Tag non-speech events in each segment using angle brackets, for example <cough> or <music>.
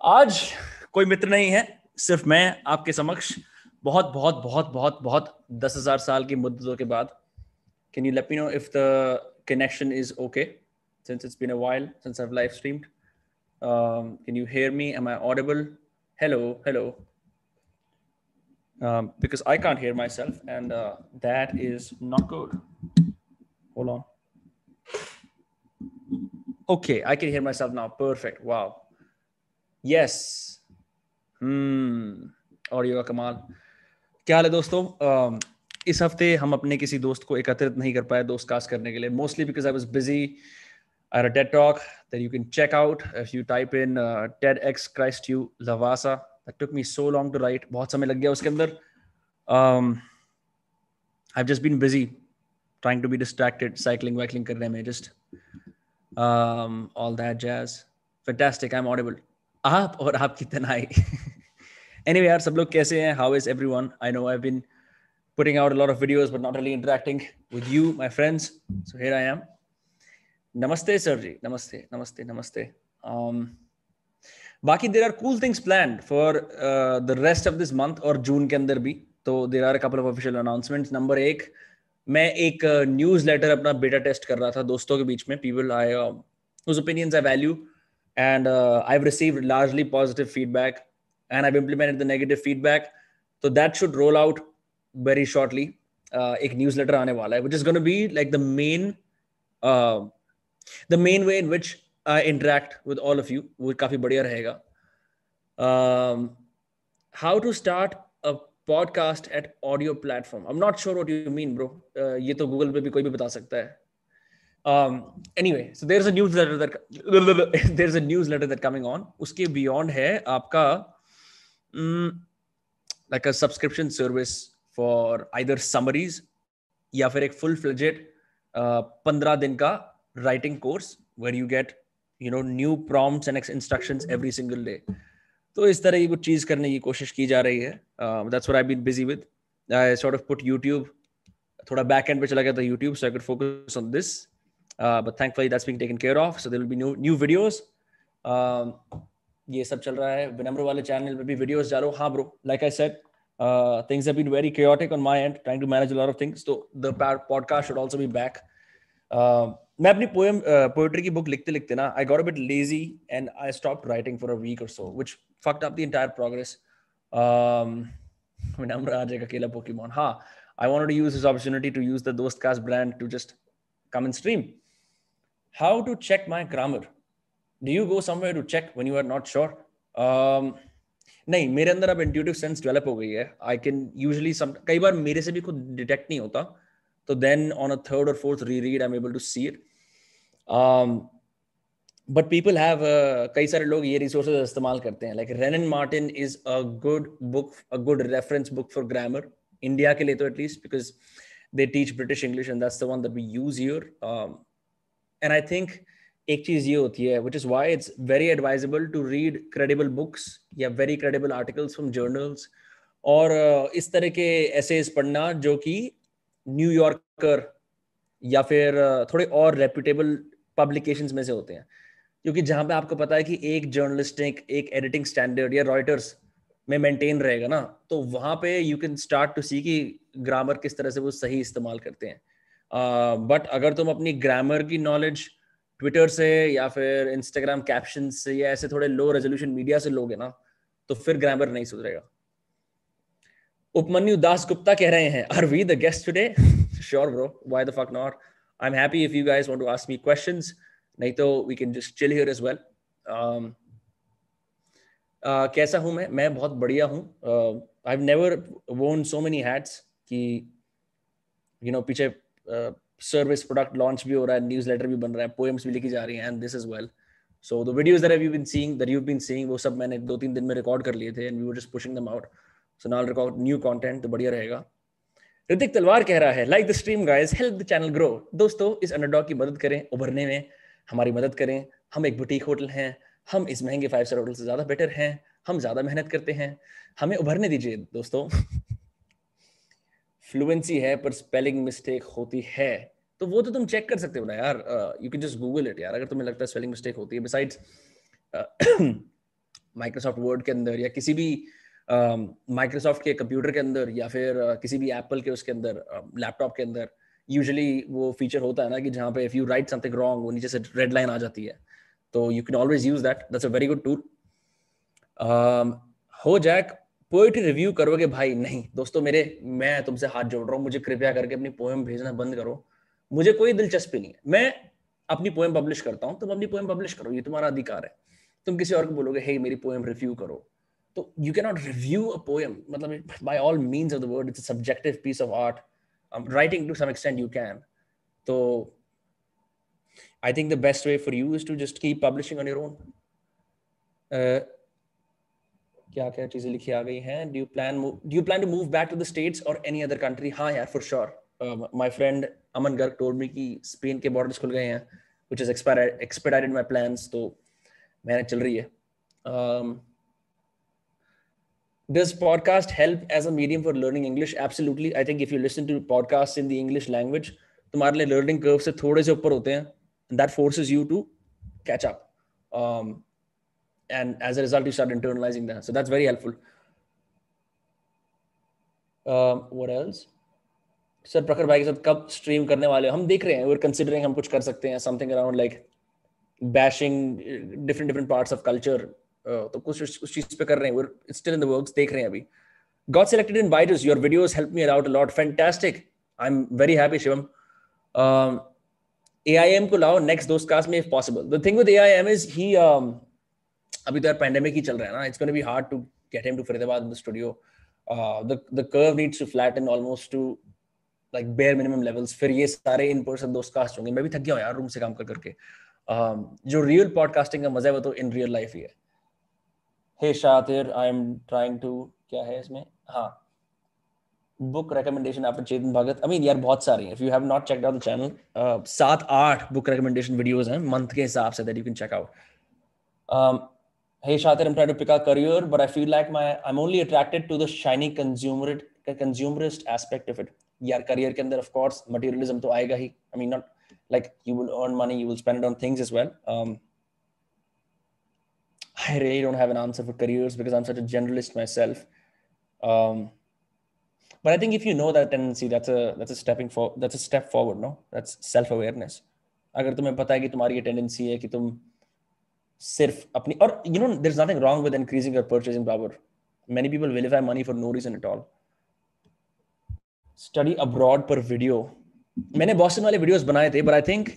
आज कोई मित्र नहीं है, सिर्फ़ मैं, आपके समक्ष। बहुत बहुत बहुत बहुत बहुत दस हज़ार साल की मुद्दतों के बाद। Can you let me know if the connection is okay since it's been a while since I have live streamed can you hear me am I audible hello hello um, because I can't hear myself, and uh, that is not good. Hold on. Okay, I can hear myself now. Perfect. Wow. Yes. Hmm. Audio का कमाल क्या हाल है दोस्तों um, इस हफ्ते हम अपने किसी दोस्त को एकत्रित नहीं कर पाए दोस्त कास्ट करने के लिए mostly because I was busy I had a TED talk that you can check out if you type in uh, TEDx Christ You Lavasa that took me so long to write बहुत समय लग गया उसके अंदर um, I've just been busy trying to be distracted cycling cycling करने में just um, all that jazz fantastic I'm audible आप और आपकी तनाई <laughs> anyway यार सब लोग कैसे हैं how is everyone I know I've been putting out a lot of videos but not really interacting with you my friends so here I am namaste sir ji namaste namaste namaste um, बाकी there are cool things plan for the rest of this month और जून के अंदर भी। तो there are couple of official announcement number एक, मैं एक news letter अपना बेटा टेस्ट कर रहा था दोस्तों के बीच में। People I opinions I value and I receive largely positive feedback and I implement the negative feedback तो that should roll out very shortly एक न्यूज़ लेटर आने वाला है which is gonna like the main the main way in which which I interact with all वो काफ़ी बढ़िया रहेगा. Um, how to start a podcast at audio platform? I'm not sure what you mean, bro. Uh, ये तो Google पे भी कोई भी बता सकता है. Um, anyway, so there's a newsletter that there's a newsletter that coming on. उसके beyond है आपका um, like a subscription service for either summaries या फिर एक full fledged पंद्रह दिन का writing course where you get you know new prompts and instructions every single day तो इस तरह की कुछ चीज़ करने की कोशिश की जा रही है। That's what I been busy with I sort of put YouTube थोड़ा बैक एंड पे चला गया था YouTube so I could focus on this but thankfully that's being taken care of so there will be new new videos ये सब चल रहा है। विनम्र वाले चैनल पे भी वीडियोस डालो। हाँ bro like I said things have been very chaotic on my end trying to manage a lot of things तो the podcast should also be back uh, मैं अपनी पोएम पोएट्री की बुक लिखते लिखते ना I got a bit lazy and I stop writing for a week और so which fucked up the entire progress Vinamra आज एक अकेला पोकेमॉन हाँ I wanted to use this opportunity to use the Dostcast brand to just come and stream. How to check my grammar? Do you go somewhere to check when you are not sure? Um, नहीं मेरे अंदर अब intuitive sense develop हो गई है I can usually सम कई बार मेरे से भी खुद डिटेक्ट नहीं होता तो देन ऑन अ थर्ड और fourth re read I am able to see it but people have कई सारे लोग ये रिसोर्सेज इस्तेमाल करते हैं। Like Wren Martin is a good book a good reference book for grammar India के लिए तो at least because they teach British English and that's the one that we use here and I think एक चीज़ ये होती है which is why it's very advisable to read credible books या very credible articles from journals और uh, इस तरह के ऐसे पढ़ना जो कि न्यूयॉर्कर या फिर uh, थोड़े और रेप्यूटेबल पब्लिकेशंस में से होते हैं। क्योंकि जहाँ पे आपको पता है कि एक जर्नलिस्टिक एक एडिटिंग स्टैंडर्ड या रॉयटर्स में मेंटेन रहेगा ना तो वहाँ पे you can start to see कि ग्रामर किस तरह से वो सही इस्तेमाल करते हैं। बट uh, अगर तुम अपनी ग्रामर की नॉलेज ट्विटर से या फिर इंस्टाग्राम कैप्शन से या ऐसे थोड़े लो रेजोल्यूशन मीडिया से लोगे ना तो फिर ग्रामर नहीं सुधरेगा। उपमन्यु दास गुप्ता कह रहे हैं are we the guest today sure bro why the fuck not am happy if you guys want to ask me questions नहीं तो we can just chill here as well कैसा हूँ मैं? मैं बहुत बढ़िया हूँ। I never won so many hats कि यू नो पीछे सर्विस प्रोडक्ट लॉन्च भी हो रहा है न्यूज़ लेटर भी बन रहा है पोएम्स भी लिखी जा रही हैं and this is well so the videos that have been seeing that you been seeing वो सब मैंने दो तीन दिन में रिकॉर्ड कर लिए थे and we were just pushing them out so now record new content तो बढ़िया रहेगा। ऋतिक तलवार कह रहा है like the stream guys help the channel grow दोस्तों, इस अंडरडॉग की मदद करें, उभरने में हमारी मदद करें। हम एक बुटीक होटल हैं। हम इस महँगे फाइव स्टार होटल से ज़्यादा बेटर हैं। हम ज़्यादा मेहनत करते हैं। हमें उभरने दीजिए, दोस्तों। फ्लुएंसी है, पर स्पेलिंग मिस्टेक होती है। तो वो तो तुम चेक कर सकते हो ना यार। You can just Google it यार। अगर तुम्हें लगता है स्पेलिंग मिस्टेक होती है बिसाइड्स माइक्रोसॉफ्ट वर्ड के अंदर या किसी भी माइक्रोसॉफ्ट के कंप्यूटर के अंदर या फिर किसी भी एप्पल के उसके अंदर लैपटॉप के अंदर यूजली वो फीचर होता है ना कि जहाँ पे if you write something wrong वो नीचे से रेड लाइन आ जाती है। तो you can always use that that's a very good tool हो जैक पोइट्री रिव्यू करोगे भाई, नहीं। दोस्तों, मेरे, मैं तुमसे हाथ जोड़ रहा हूँ। मुझे कृपया करके अपनी पोएम भेजना बंद करो। मुझे कोई दिलचस्पी नहीं है। मैं अपनी पोएम पब्लिश करता हूँ। तुम अपनी पोएम पब्लिश करो। ये तुम्हारा अधिकार है। तुम किसी और को बोलोगे हे मेरी पोएम रिव्यू करो। तो you can not review a poem मतलब by all means of the word it's subjective piece of art writing to some extent you can तो think the best way for you is to just keep publishing on your own. Uh, क्या क्या चीज़ें लिखी आ गई हैं? Do you plan do you plan to move back to the States और any other country हाँ यार for sure my friend Aman Garg told me कि स्पेन के बॉर्डर्स खुल गए हैं which is expedited my plans तो मेहनत चल रही है। Um, does podcast help as a medium for learning english absolutely i think if you listen to podcasts in the english language तुम्हारे लिए लर्निंग कर्व से थोड़े से ऊपर होते हैं that forces you to catch up um, and as a result you start internalizing that so that's very helpful um, what else sir Prakhar भाई के साथ कब स्ट्रीम करने वाले हम देख रहे हैं we're considering हम कुछ कर सकते हैं something around like bashing different different parts of culture uh, तो कुछ उस चीज़ पे कर रहे हैं। It's still in the देख रहे हैं अभी। Selected in Byju's your videos helped me out a lot. Fantastic. I'm very happy Shivam. Um, AIM को लाओ नेक्स्ट दोस्त कास्ट में if possible the thing with AIM is he अभी तो यार पैंडेमिक ही चल रहा है ना। It's gonna be hard to get him to Faridabad in the studio the the curve needs to flatten almost to like bare minimum levels फिर ये सारे इन पर्सन दोस्त कास्ट होंगे। मैं भी थक गया हूँ यार रूम से काम कर करके um, जो रियल पॉडकास्टिंग का मज़ा है वो तो इन रियल लाइफ ही है। हे Shatir I am trying to क्या है इसमें? हाँ। बुक रेकमेंडेशन आप चेतन भगत आई मीन यार बहुत सारी if you have not check out the channel सात आठ बुक रेकमेंडेशन वीडियोस हैं मंथ के हिसाब से that you can check out hey Shatir I am trying to pick a career but I feel like my I am only attracted to the shiny consumerist consumerist aspect of it यार career के अंदर of course materialism तो आएगा ही। I mean not like you will earn money you will spend on things as well um, I really don't have an answer for careers because I'm such a generalist myself. Um, but i think if you know that tendency that's a that's a stepping for that's a step forward no that's self awareness अगर तुम्हें पता है कि तुम्हारी ये tendency है कि तुम सिर्फ अपनी और you know there is nothing wrong with increasing your purchasing power many people vilify money for no reason at all study abroad पर वीडियो मैंने बॉस्टन वाले वीडियोस बनाए थे but I think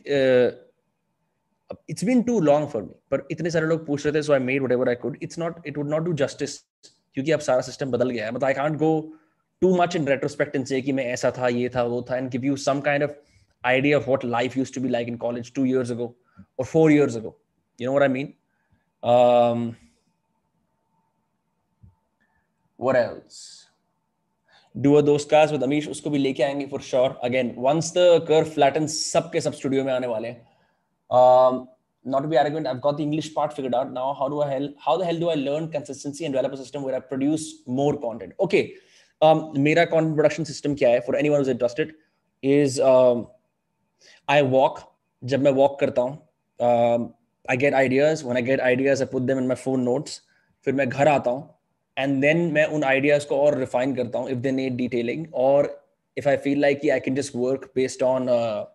it's been too long for me पर इतने सारे लोग पूछ रहे थे so I made whatever I could it's not it would not do justice क्योंकि अब सारा सिस्टम बदल गया है मतलब I can't go too much in retrospect and say कि मैं ऐसा था ये था वो था and give you some kind of idea of what life used to be like in college two years ago or four years ago. You know what I mean? Um, what else? Do a those cars with Amish उसको भी लेके आएँगे for sure. Again, once the curve flattens, सबके सब studio में आने वाले हैं. Um, not to be arrogant, I've got the English part figured out. Now, how do I hell, how the hell do I learn consistency and develop a system where I produce more content? Okay, um, मेरा content production system क्या है for anyone is interested is I walk जब मैं walk करता हूँ I get ideas when I get ideas I put them in my phone notes फिर मैं घर आता हूँ एंड देन मैं उन आइडियाज़ को और रिफाइन करता हूँ इफ़ दे नीड डिटेलिंग और if I feel like I can just work based on uh,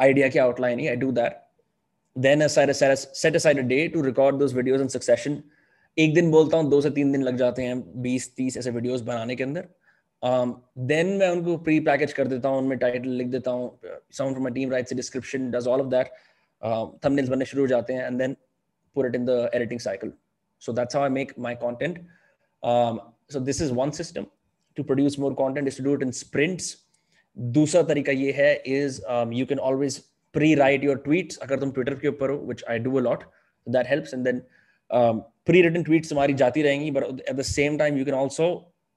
idea ki outline, I do that. Then I set aside, set aside a day to record those videos in succession. एक दिन बोलता हूँ दो से तीन दिन लग जाते हैं बीस तीस ऐसे वीडियोस बनाने के अंदर। देन um, मैं उनको प्री पैकेज कर देता हूँ उनमें टाइटल लिख देता हूँ sound from my team writes description does all of that thumbnails बनने शुरू हो जाते हैं and then put it in the editing cycle so that's how I make my content so this is one system to produce more content is to do it in sprints दूसरा तरीका ये है is you can always pre write your tweets अगर तुम Twitter के ऊपर हो which I do a lot that helps and then pre written tweets हमारी जाती रहेंगी but at the same time you can also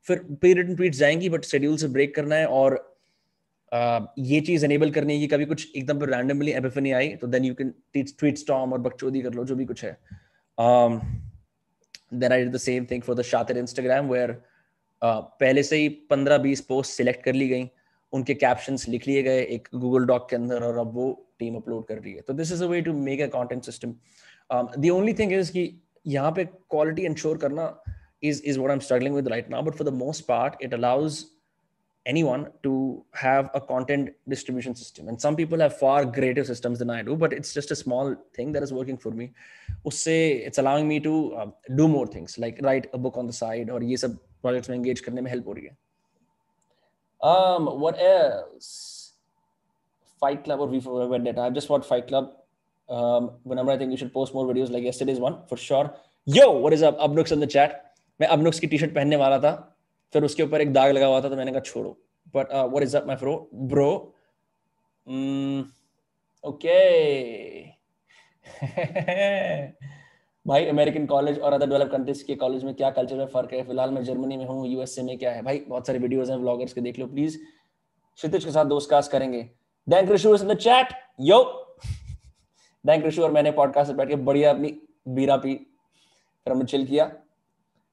फिर प्री रिटन ट्वीट्स जाएँगी बट शेड्यूल से ब्रेक करना है और uh, ये चीज़ एनेबल करनी है कि कभी कुछ एकदम रैंडमली एपिफनी आई तो then you can tweet storm और बकचोदी कर लो जो भी कुछ है. I did the same thing for the Shatir Instagram where uh, पहले से ही पंद्रह बीस पोस्ट सिलेक्ट कर ली गई. उनके कैप्शंस लिख लिए गए एक गूगल डॉक के अंदर और अब वो टीम अपलोड कर रही है तो this is a way to make a content system the only thing is कि यहाँ पे क्वालिटी इंश्योर करना is is what I'm struggling with right now. But for the most part, it allows anyone to have a content distribution system. And some people have far greater systems than I do, but it's just a small thing that is working for me. Usse, it's allowing me to uh, do more things, like write a book on the side or ये सब projects में engage करने में help हो रही है. Um, what else? Fight Club or V for Vendetta. I've just watched Fight Club. Um, whenever I think you should post more videos like yesterday's one for sure. Yo, what is up? Abnux in the chat. मैं अबनुक्स की T shirt पहनने वाला था फिर उसके ऊपर एक दाग लगा हुआ था तो मैंने कहा छोड़ो but what is up my bro bro okay भाई अमेरिकन कॉलेज और अदर डेवलप कंट्रीज़ के कॉलेज में क्या कल्चर में फ़र्क है फ़िलहाल मैं जर्मनी में हूँ यूएसए में क्या है भाई बहुत सारे वीडियोस हैं व्लॉगर्स के देख लो प्लीज़ क्षितिज के साथ दोस्त कास्ट करेंगे then Rishu is in the chat yo then Rishu और मैंने पॉडकास्ट बैठ के बढ़िया अपनी बीरा पी, फिर हमने चिल किया।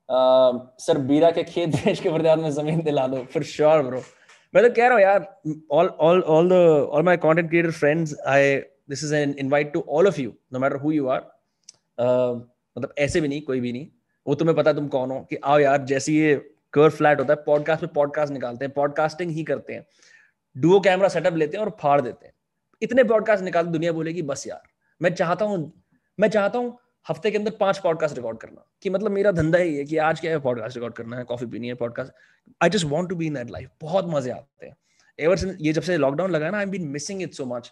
सर, बीरा के खेत बेच के बरदाद में ज़मीन दिला दो फॉर श्योर ब्रो मैं तो कह रहा हूँ यार all all all the all my content creator friends I this is an invite to all of you no matter who you are मतलब ऐसे भी नहीं, कोई भी नहीं। वो तुम्हें पता तुम कौन हो, कि आओ यार, जैसे ये कर फ्लैट होता है पॉडकास्ट में पॉडकास्ट निकालते हैं पॉडकास्टिंग ही करते हैं। डुओ कैमरा सेटअप लेते हैं और फाड़ देते हैं। इतने पॉडकास्ट निकाल, दुनिया बोलेगी, बस यार, मैं चाहता हूँ, मैं चाहता हूँ हफ़्ते के अंदर पाँच पॉडकास्ट रिकॉर्ड करना। कि मतलब मेरा धंधा ही है कि आज क्या है पॉडकास्ट रिकॉर्ड करना है कॉफ़ी पीनी है podcast I just want to be in that life बहुत मज़े आते हैं। एवर सिंस ये जब से लॉकडाउन लगा ना I been missing it so much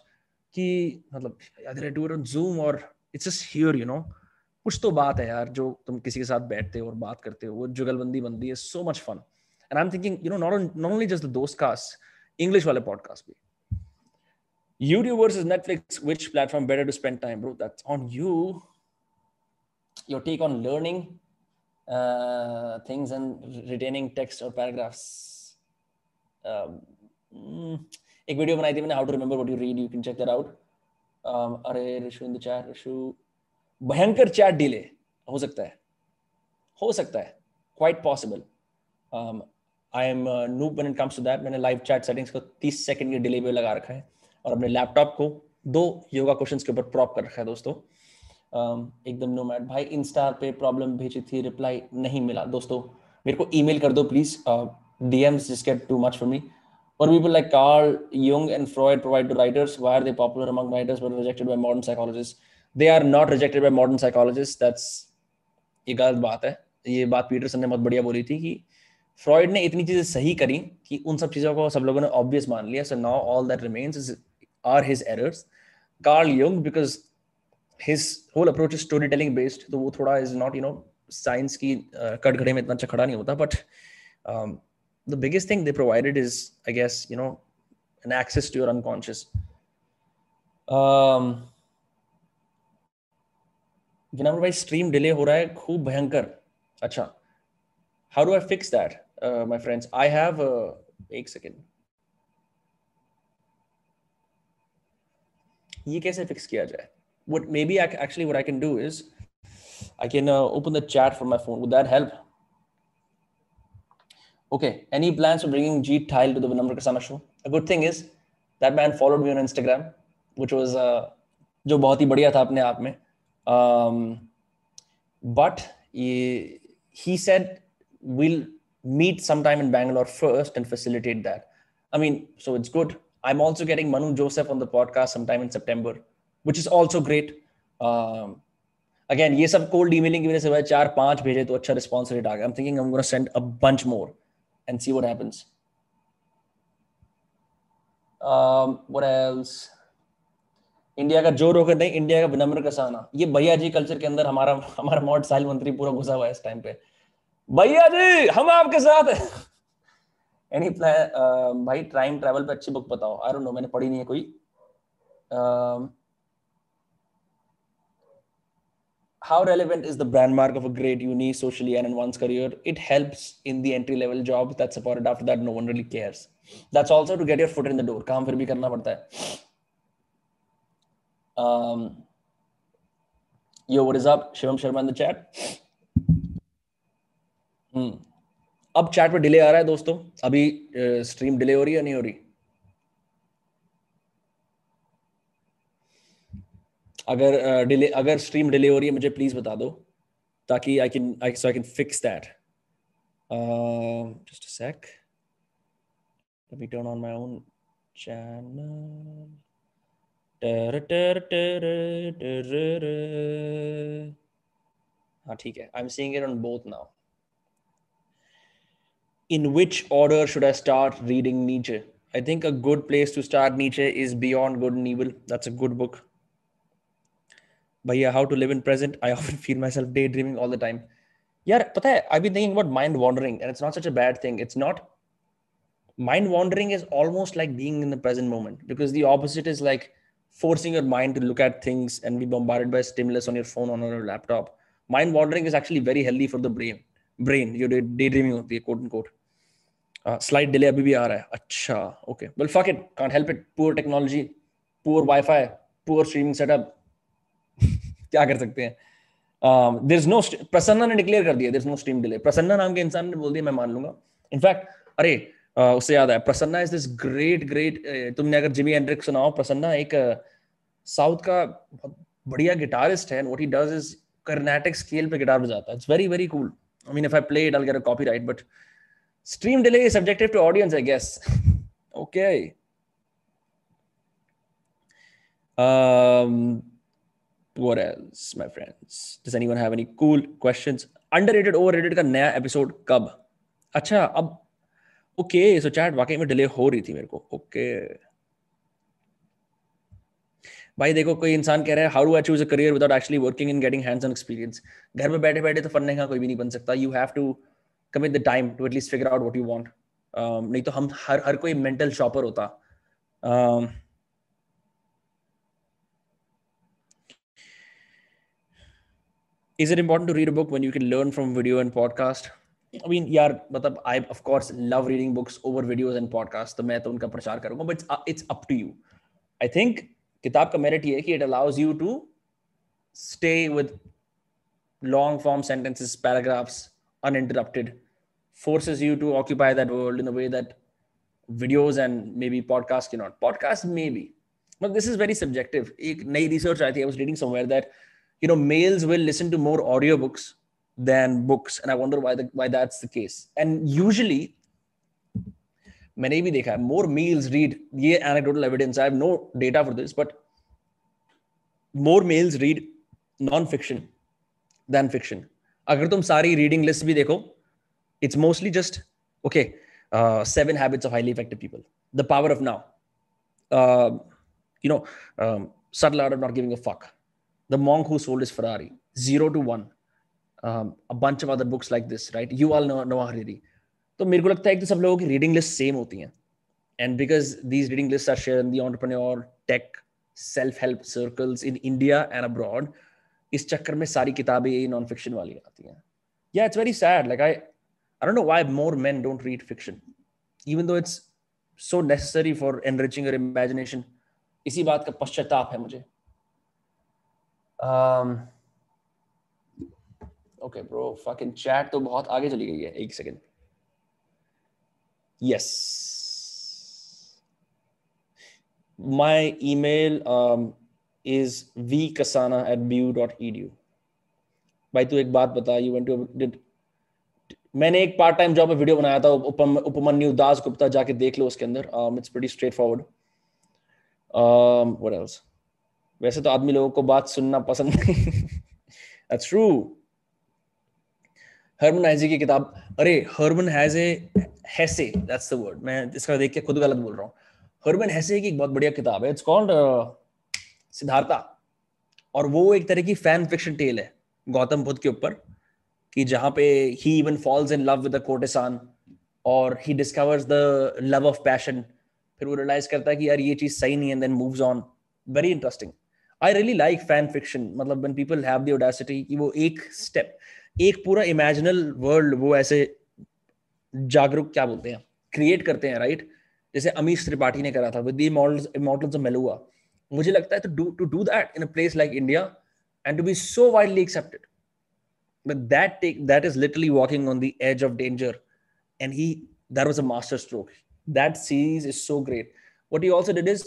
कि मतलब आई डू जूम और it's just here you know कुछ तो बात है यार, जो तुम किसी के साथ बैठते हो और बात करते हो। वो जुगलबंदी बनती है so much fun and I am thinking you know not not only just the दोस्त कास्ट इंग्लिश वाले पॉडकास्ट भी Netflix, which platform better to spend time, bro? That's on you. your take on learning uh, things and retaining text or paragraphs. Um, एक video बनाई थी मैंने how to remember what you read you can check that out अरे Rishu in the chat Rishu भयंकर chat delay हो सकता है हो सकता है quite possible I am noob it comes to that मैंने लाइव चैट सेटिंग्स को 30 सेकंड की डिले पे लगा रखा है और अपने लैपटॉप को दो योगा क्वेश्चन के ऊपर प्रॉप कर रखा है दोस्तों। Um, एकदम नो मैट भाई इंस्टा पे प्रॉब्लम भेजी थी रिप्लाई नहीं मिला। दोस्तों मेरे को ईमेल कर दो please DMs just get too much for me or people like Carl Jung and Freud provide to writers. Why are they popular among writers but rejected by modern psychologists? They are not rejected by modern psychologists. That's ये गलत बात है। ये बात Peterson ने बहुत बढ़िया बोली थी कि फ्रॉइड ने इतनी चीज़ें सही करी कि उन सब चीज़ों को सब लोगों ने ऑब्वियस मान लिया। So now all that remains are his errors Carl Jung because his whole approach is storytelling based तो वो थोड़ा is not you know science की uh, कटघड़े में इतना अच्छा खड़ा नहीं होता but the biggest thing they provided is I guess you know an access to your unconscious जनाब भाई स्ट्रीम डिले हो रहा है, खूब भयंकर। अच्छा how do I fix that my friends I have एक सेकेंड ये कैसे फिक्स किया जाए I, actually what I can do is I can uh, open the chat from my phone. Would that help? Okay. Any plans for bringing Jeet Tile to the Vinamra Kasana show? A good thing is that man followed me on Instagram, which was uh, जो बहुत ही बढ़िया था अपने आप में. Um, he, he said we'll meet sometime in Bangalore first and facilitate that. I mean, so it's good. I'm also getting Manu Joseph on the podcast sometime in September which is also great. Um, again, ये सब cold emailing की वजह से भाई चार पांच भेजे तो अच्छा response rate आ गया. I'm thinking I'm going to send a bunch more and see what happens. Um, what else? India का जो रोक नहीं इंडिया का विनम्र कसाना ये भैया जी कल्चर के अंदर हमारा हमारा मॉड साहिल मंत्री पूरा घुसा हुआ है इस टाइम पे भैया जी हम आपके साथ एनी प्लान um, भाई टाइम ट्रैवल पे अच्छी बुक बताओ। आई डोंट नो मैंने पढ़ी नहीं है कोई। How relevant is the brand mark of a great uni socially and once career it helps in the entry level job that's supported after that no one really cares that's also to get your foot in the door काम फिर भी करना पड़ता है। Um, Yo, what is up? Shivam Sharma in the chat. अब chat पे delay आ रहा है दोस्तों। अभी स्ट्रीम डिले हो रही है नहीं हो रही? अगर डिले अगर स्ट्रीम डिले हो रही है, मुझे प्लीज़ बता दो, ताकि I can I so I can fix that just sec let me turn on my own channel. हाँ ठीक है। I am seeing it on both now in which order should I start reading Nietzsche? I think a good place to start Nietzsche is Beyond Good and Evil. That's a good book. But yeah, How to Live in Present. I <laughs> often feel myself daydreaming all the time. Yeah, but I've been thinking about mind wandering, and it's not such a bad thing. It's not. Mind wandering is almost like being in the present moment because the opposite is like forcing your mind to look at things and be bombarded by stimulus on your phone or on your laptop. Mind wandering is actually very healthy for the brain. Brain, you're daydreaming of the quote unquote. Slide delay अभी भी आ रहा है। अच्छा okay well fuck it can't help it poor technology poor wifi poor streaming setup क्या कर सकते हैं? देर इज़ नो प्रसन्ना ने डिक्लेयर कर दिया there is no stream delay Prasanna नाम के इंसान ने बोल दिया मैं मान लूँगा। इनफैक्ट अरे uh, उससे याद आया Prasanna is this great great तुमने अगर जिमी एंड्रिक सुनाओ प्रसन्ना एक साउथ uh, का बहुत बढ़िया गिटारिस्ट है what he does is Carnatic scale पे गिटार बजाता है। It's very very cool I mean if I play it I get a copyright but Stream delay is subjective to audience, I guess. okay. Um, what else, my friends? Does anyone have any cool questions? Underrated, overrated का नया episode कब? अच्छा अब okay so chat वाकई में delay हो रही थी मेरे को ओके भाई देखो कोई इंसान कह रहा है how do I choose a career without actually working in getting hands on experience घर में बैठे बैठे तो फन्ने का कोई भी नहीं बन सकता you have to time to at least figure out what you want um, नहीं तो हम हर हर कोई mental shopper होता um, is it important to read a book when you can learn from video and podcast I mean यार मतलब I of course love reading books over videos and podcasts तो मैं तो उनका प्रचार करूँगा but it's, it's up to you I think किताब का मेरिट ये है कि it allows you to stay with long form sentences paragraphs uninterrupted forces you to occupy that world in a way that videos and maybe podcasts cannot. Podcast maybe, but this is very subjective. एक नई research I think I was reading somewhere that you know males will listen to more audiobooks than books, and I wonder why the, why that's the case. And usually, मैंने भी देखा है more males read ये anecdotal evidence. I have no data for this, but more males read non-fiction than fiction. अगर तुम सारी reading list भी देखो it's mostly just okay uh, seven habits of highly effective people the power of now uh, you know um, subtle art of not giving a fuck the monk who sold his ferrari zero to one um, a bunch of other books like this right you all know Noah Hariri तो मेरे को लगता है कि सब लोगों की reading list same होती हैं। And because these reading list are share in the entrepreneur tech self help circles in India and abroad इस चक्कर में सारी किताबें यही नॉन फिक्शन वाली आती हैं। Yeah it's very sad like I I don't know why more men don't read fiction, even though it's so necessary for enriching your imagination. इसी बात का पश्चाताप है मुझे। Um, okay bro fucking chat तो बहुत आगे चली गई है। एक second yes. My email um, is vkasana at bu.edu भाई तू एक बात बता you went to did मैंने एक पार्ट टाइम जॉब में वीडियो बनाया था उपम उपमन्यु दास गुप्ता जाके देख लो उसके अंदर। It's pretty straightforward what else वैसे तो आदमी लोगों को बात सुनना पसंद नहीं। <laughs> दैट्स ट्रू हरमन हैजे की किताब, अरे Hermann Hesse Hesse that's the word मैं इसका देख के खुद गलत बोल रहा हूँ। हरमन हैसे की एक बहुत बढ़िया किताब है इट्स कॉल्ड सिद्धार्था, और वो एक तरह की फ़ैन फिक्शन टेल है, गौतम बुद्ध के ऊपर, कि जहाँ पे he even falls in love with courtesan और he discovers the love of passion फिर वो रियलाइज़ करता है कि यार, ये चीज़ सही नहीं है then moves on very interesting I really like fan fiction मतलब when people have the audacity कि वो एक स्टेप एक पूरा इमेजिनल वर्ल्ड वो ऐसे जागरूक क्या बोलते हैं क्रिएट करते हैं राइट जैसे अमीश त्रिपाठी ने करा था विद द ऑफ़ मेलुआ मुझे लगता है तो to do that in a place like India and to be so widely accepted but that take that is literally walking on the edge of danger and he that was a master stroke that series is so great what he also did is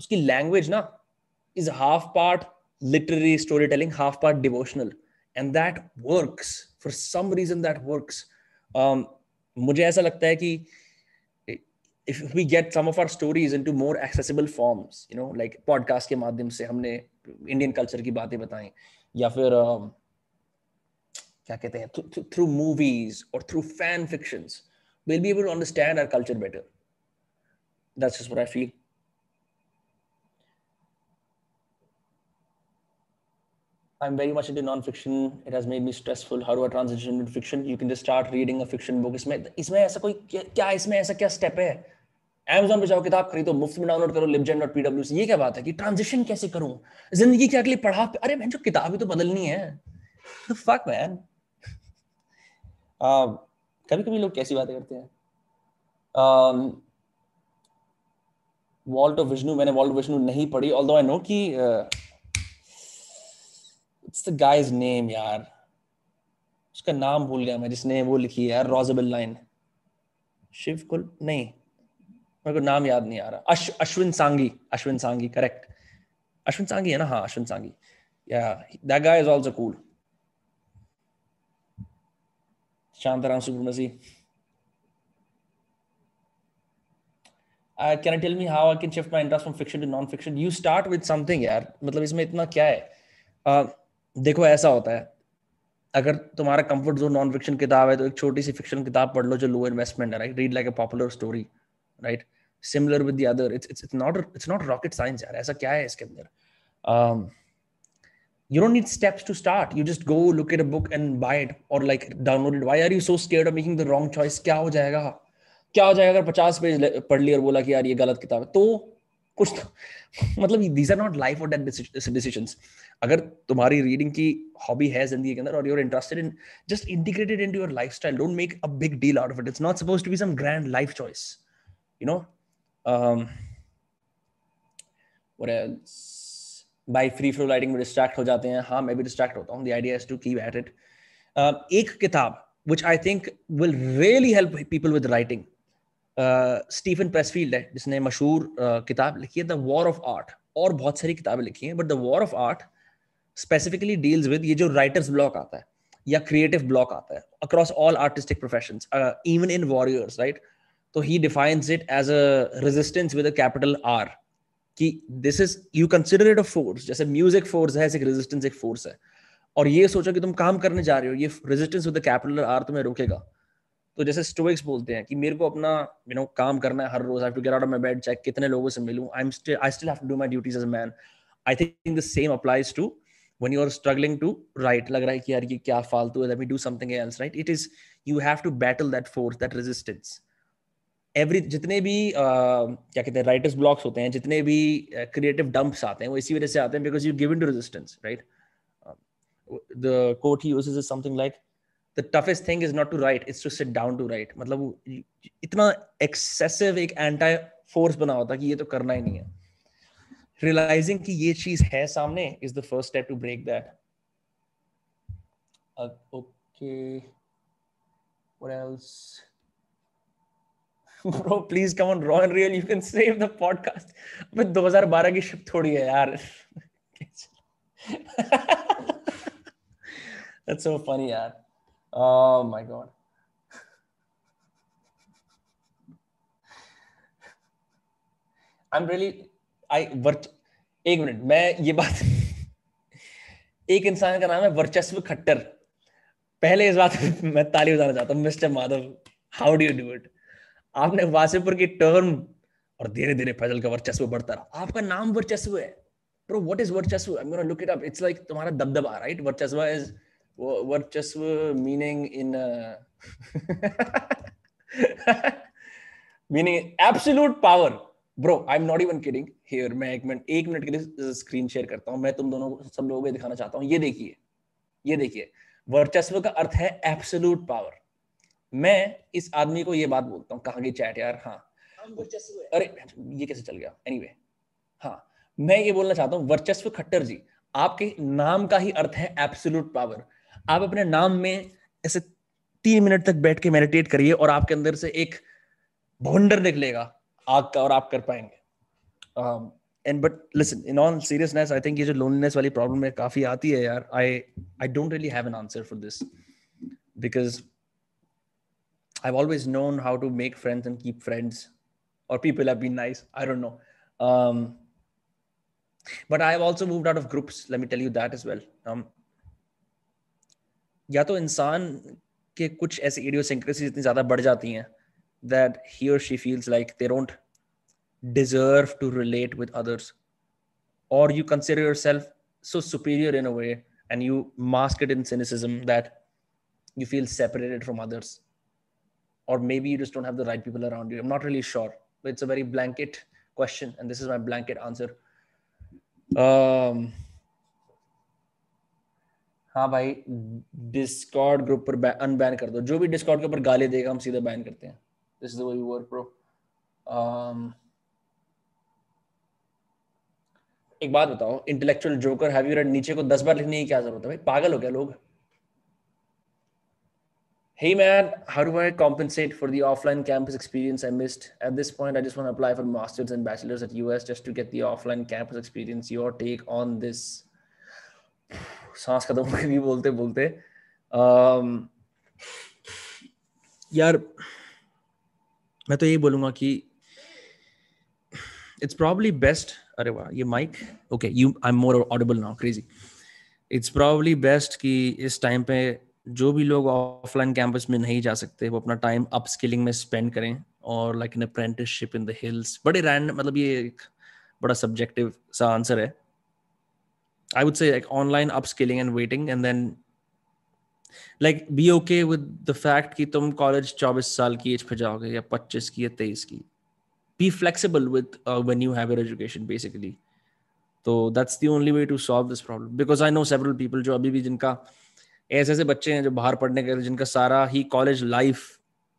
uski language na is half part literary storytelling half part devotional and that works for some reason that works um मुझे ऐसा लगता है कि if we get some of our stories into more accessible forms you know like podcast के माध्यम से हमने Indian culture की बातें बताएं या फिर uh, क्या कहते हैं through movies or through fan fictions we'll be able to understand our culture better that's just what i feel I'm very much into non-fiction. It has made me stressful. How do I transition into fiction? You can just start reading a fiction book. इसमें इसमें ऐसा कोई क्या इसमें ऐसा क्या step है Amazon पे जाओ किताब खरीदो, मुफ़्त में डाउनलोड करो, libgen.pw से ये क्या बात है कि ट्रांजिशन कैसे करूँ ज़िंदगी के अगली पढ़ा अरे मैं जो किताब ही तो बदलनी है फक मैन कभी कभी लोग कैसी बातें करते हैं वॉल्ट ऑफ़ विष्णु मैंने वॉल्ट विष्णु नहीं पढ़ी ऑल्दो आई नो कि इट्स द गाइस नेम यार उसका नाम भूल गया मैं जिसने वो लिखी है रोजेबल लाइन शिव कुल नहीं। मेरे को नाम याद नहीं आ रहा। अश, अश्विन सांगी। अश्विन सांगी करेक्ट अश्विन सांगी है ना? हाँ Ashwin Sanghi. Yeah that guy is also cool Shantaram सुब्रमसी uh, can I tell me how I can shift my interest from fiction to non-fiction? You start with something यार। मतलब इसमें इतना क्या है? Uh, देखो, ऐसा होता है। अगर तुम्हारा कंफर्ट जोन नॉन फिक्शन किताब है तो एक छोटी सी फिक्शन किताब पढ़ लो जो लो इन्वेस्टमेंट है right read like a popular story right similar with the other it's it's not it's not rocket science यार, ऐसा क्या है इसके अंदर? You don't need steps to start. You just go look at a book and buy it or like download it. Why are you so scared of making the wrong choice? क्या हो जाएगा? क्या हो जाएगा अगर पचास पेज पढ़ लिया और बोला कि यार ये गलत किताब है? तो कुछ तो मतलब दीज आर नॉट लाइफ और डेथ डिसीजंस अगर तुम्हारी रीडिंग की हॉबी है ज़िंदगी के अंदर और you're interested in just integrated into your lifestyle don't make a big deal out of it it's not supposed to be some grand life choice you know what free flow writing में distract हो जाते हैं। हाँ मैं भी distract होता हूँ। The idea is to keep at it एक किताब, which I think will really help people with writing Steven Pressfield है, जिसने मशहूर किताब लिखी है द वॉर ऑफ़ आर्ट और बहुत सारी किताबें लिखी हैं but the war of art specifically deals with ये जो राइटर्स ब्लॉक आता है, या क्रिएटिव ब्लॉक आता है across all artistic profession even in warriors right तो he defines it as a resistance with a capital R कि this is you consider it a force जैसे म्यूज़िक फोर्स है ऐसे रेजिस्टेंस एक फोर्स है। और ये सोचो कि तुम काम करने जा रहे हो, ये रेजिस्टेंस विद कैपिटल आर तुम्हें रोकेगा। तो जैसे स्टोइक्स बोलते हैं कि मेरे को अपना यू नो काम करना है हर रोज I to get out of my bed चाहे कितने लोगों से मिलूं I am still I still have to do my duties as a man I think the same applies to when you are struggling to write लग रहा है कि यार ये क्या फालतू है let me do something else right? It is you have to battle that force that resistance. Every जितने भी uh, क्या कहते हैं राइटर्स ब्लॉक्स होते हैं जितने भी क्रिएटिव uh, डंप्स आते हैं वो इसी वजह से आते हैं because you given to resistance right the quote he uses is something like the toughest thing is not to write it's to sit down to write मतलब इतना excessive एक anti force बना होता कि ये तो करना ही नहीं है realizing कि ये चीज है सामने is the first step to break that uh, okay what else <laughs> bro please come on raw and real you can save the podcast अब 2012 की शिप थोड़ी है यार that's so funny यार Oh my god. I'm really, I वर्च एक minute मैं ये बात, एक इंसान का नाम है वर्चस्व खट्टर। पहले इस बात मैं ताली बजाना चाहता हूँ, mister Madhav how do you do it आपने वासीपुर की टर्म और धीरे धीरे फैजल का वर्चस्व बढ़ता रहा। आपका नाम वर्चस्व है। ब्रो व्हाट इज़ वर्चस्व? I am gonna look it up it's like तुम्हारा दबदबा राइट वर्चस्व इज़ वर्चस्व meaning in meaning absolute power bro I am not even kidding here मैं एक मिनट एक मिनट के लिए स्क्रीन शेयर करता हूँ। मैं तुम दोनों सब लोगों को दिखाना चाहता हूँ। ये देखिए ये देखिए। वर्चस्व का अर्थ है एब्सोल्यूट पावर मैं इस आदमी को ये बात बोलता हूँ कहा की चैट यार? हाँ। अरे ये कैसे चल गया? एनीवे anyway, हाँ। मैं ये बोलना चाहता हूँ वर्चस्व खट्टर जी आपके नाम का ही अर्थ है एब्सोल्यूट पावर आप अपने नाम में ऐसे तीन मिनट तक बैठ के मेडिटेट करिए और आपके अंदर से एक भोंडर निकलेगा, आग का और आप कर पाएँगे। And but listen in all seriousness I think ये जो लोनलीनेस वाली प्रॉब्लम है काफ़ी आती है यार I I don't really have an answer for this because I always known how to make friends and keep friends और people have been nice I don't know but I have also move out of groups let me tell you that is well या तो इंसान के कुछ ऐसे एडियोसिंक्रेसीज इतनी ज़्यादा बढ़ जाती हैं दैट ही और she feels like they don't deserve to relate with others और you consider your so superior in a way and you mask it in cynicism that you feel separated from others और maybe you just don't have the right people around you am not really sure but it's a very blanket question and this is my blanket answer हाँ भाई Discord group पर unban कर दो जो भी Discord के ऊपर गाली देगा हम सीधे बैन करते हैं this is the work bro एक बात बताओ intellectual joker have you read नीचे को 10 बार लिखने की क्या ज़रूरत है भाई पागल हो गया लोग Hey man, how do I compensate for the offline campus experience I missed? At this point, I just want to apply for masters and bachelors at US just to get the offline campus experience. Your take on this? सांस खत्म हो गई बोलते बोलते। um, यार मैं तो यही बोलूँगा कि इट्स प्रॉब्ली बेस्ट अरे वाह ये mic okay you I am more audible now crazy it's probably best कि इस टाइम पे जो भी लोग ऑफलाइन कैंपस में नहीं जा सकते वो अपना टाइम अप स्किलिंग में स्पेंड करें और like an apprenticeship in the hills बड़े रैंड मतलब ये एक बड़ा सब्जेक्टिव सा आंसर है। I would say like online upskilling and waiting, and then like be okay with the fact कि तुम college 24 साल की एज पे जाओगे या 25 की या 23 की be flexible with uh, when you have your education basically so that's the only way to solve this problem because I know several people जो अभी भी जिनका ऐसे ऐसे बच्चे हैं जो बाहर पढ़ने गए जिनका सारा ही कॉलेज लाइफ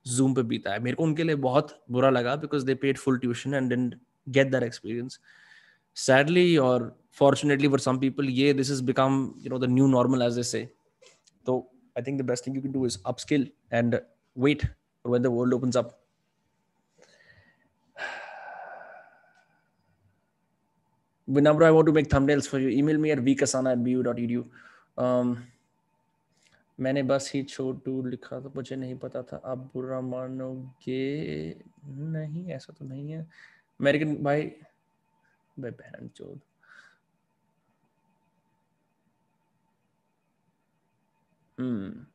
जूम पे बीता है मेरे को उनके लिए बहुत बुरा लगा because they paid full tuition and didn't get that experience sadly or fortunately for some people yeah this has become you know the new normal as they say so i think the best thing you can do is upskill and wait for when the world opens up whenever i want to make thumbnails for you email me at vkasana at bu.edu um, मैंने बस ही छोटू लिखा था मुझे नहीं पता था आप बुरा मानोगे नहीं ऐसा तो नहीं है अमेरिकन भाई बहन चोद हम्म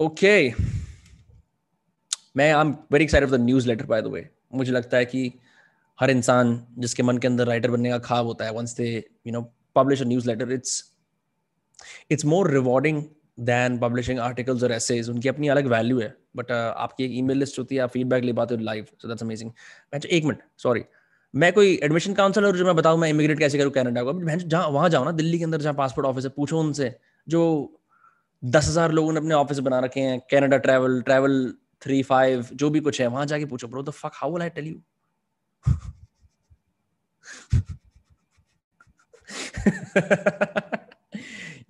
ओके मैं I am very excited the newsletter by the way मुझे लगता है कि हर इंसान जिसके मन के अंदर राइटर बनने का खाब होता है once they you know publish a newsletter it's it's more rewarding than publishing articles और एसेज उनकी अपनी अलग वैल्यू है. बट uh, आपकी एक ईमेल लिस्ट होती है आप फीडबैक ले पाते हो लाइव सो दैट्स अमेजिंग मैं एक मिनट सॉरी मैं कोई एडमिशन काउंसलर जो मैं बताऊँ मैं इमिग्रेट कैसे करूँ कनाडा को जहाँ वहाँ जाओ ना दिल्ली के अंदर जहाँ पासपोर्ट ऑफ़िस है पूछो उनसे जो दस हज़ार लोगों ने अपने ऑफ़िस बना रखे हैं Canada travel travel three five जो भी कुछ है वहाँ जाके पूछो bro the fuck how will I tell you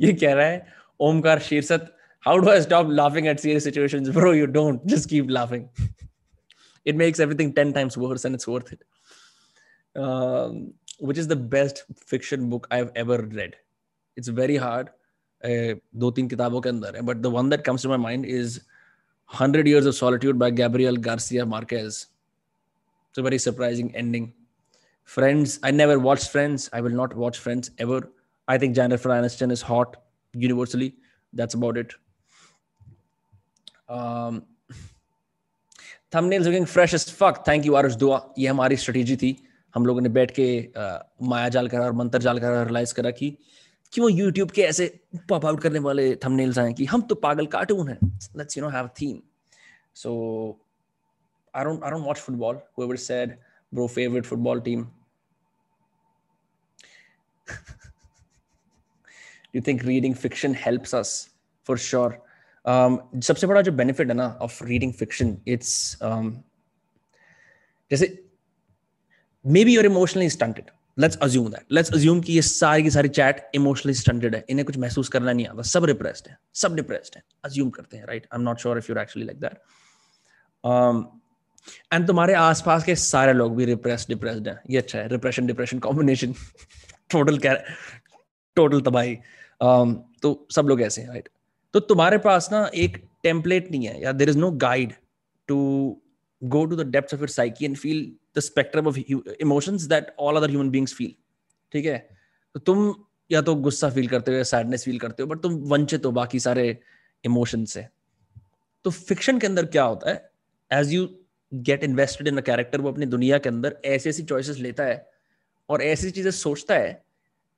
ये कह रहा है ओमकार शीर्षत how do I stop laughing at serious situations? Bro, you don't. Just keep laughing. it makes everything 10 times worse and it's worth it. Um, which is the best fiction book I've ever read. It's very hard. दो तीन किताबों के अंदर है but the one that comes to my mind is 100 years of solitude by Gabriel Garcia Marquez. It's a very surprising ending. Friends, I never watched Friends. I will not watch Friends ever. I think Jennifer Aniston is hot universally. That's about it. um, thumbnails looking fresh as fuck thank you Aarush Dua ये हमारी strategy थी हम लोगों ने बैठ के माया जाल करा और मंत्र जाल करा रियलाइज़ करा कि क्यों यूट्यूब के ऐसे पॉप आउट करने वाले थंबनेल्स आए कि हम तो पागल कार्टून हैं let's you know have theme so I don't I don't watch football. Whoever said bro favorite football team. Do <laughs> you think reading fiction helps us? For sure. um, सबसे बड़ा जो बेनिफिट है ना ऑफ़ रीडिंग फिक्शन इट्स जैसे maybe you're emotionally stunted let's assume that let's assume कि ये सारी की सारी चैट इमोशनली स्टंटेड है। इन्हें कुछ महसूस करना नहीं आता। सब रिप्रेस्ड है। सब डिप्रेस्ड है। अज्यूम करते हैं right I am not sure if you're actually like that and तुम्हारे आसपास के सारे लोग भी रिप्रेस डिप्रेस्ड हैं। ये अच्छा है। रिप्रेशन डिप्रेशन कॉम्बिनेशन टोटल क्या टोटल तबाही। Um, तो सब लोग ऐसे हैं राइट तो तुम्हारे पास ना एक टेम्पलेट नहीं है या there is no guide to go to the depths of your psyche and feel spectrum of emotions that all other human beings feel. ठीक है? तो तुम या तो गुस्सा फील करते हो या सैडनेस फील करते हो बट तुम वंचित हो बाकी सारे इमोशन से। तो फिक्शन के अंदर क्या होता है? As you get invested in a character वो अपनी दुनिया के अंदर ऐसी ऐसी चॉइसेस लेता है और ऐसी चीज़ें सोचता है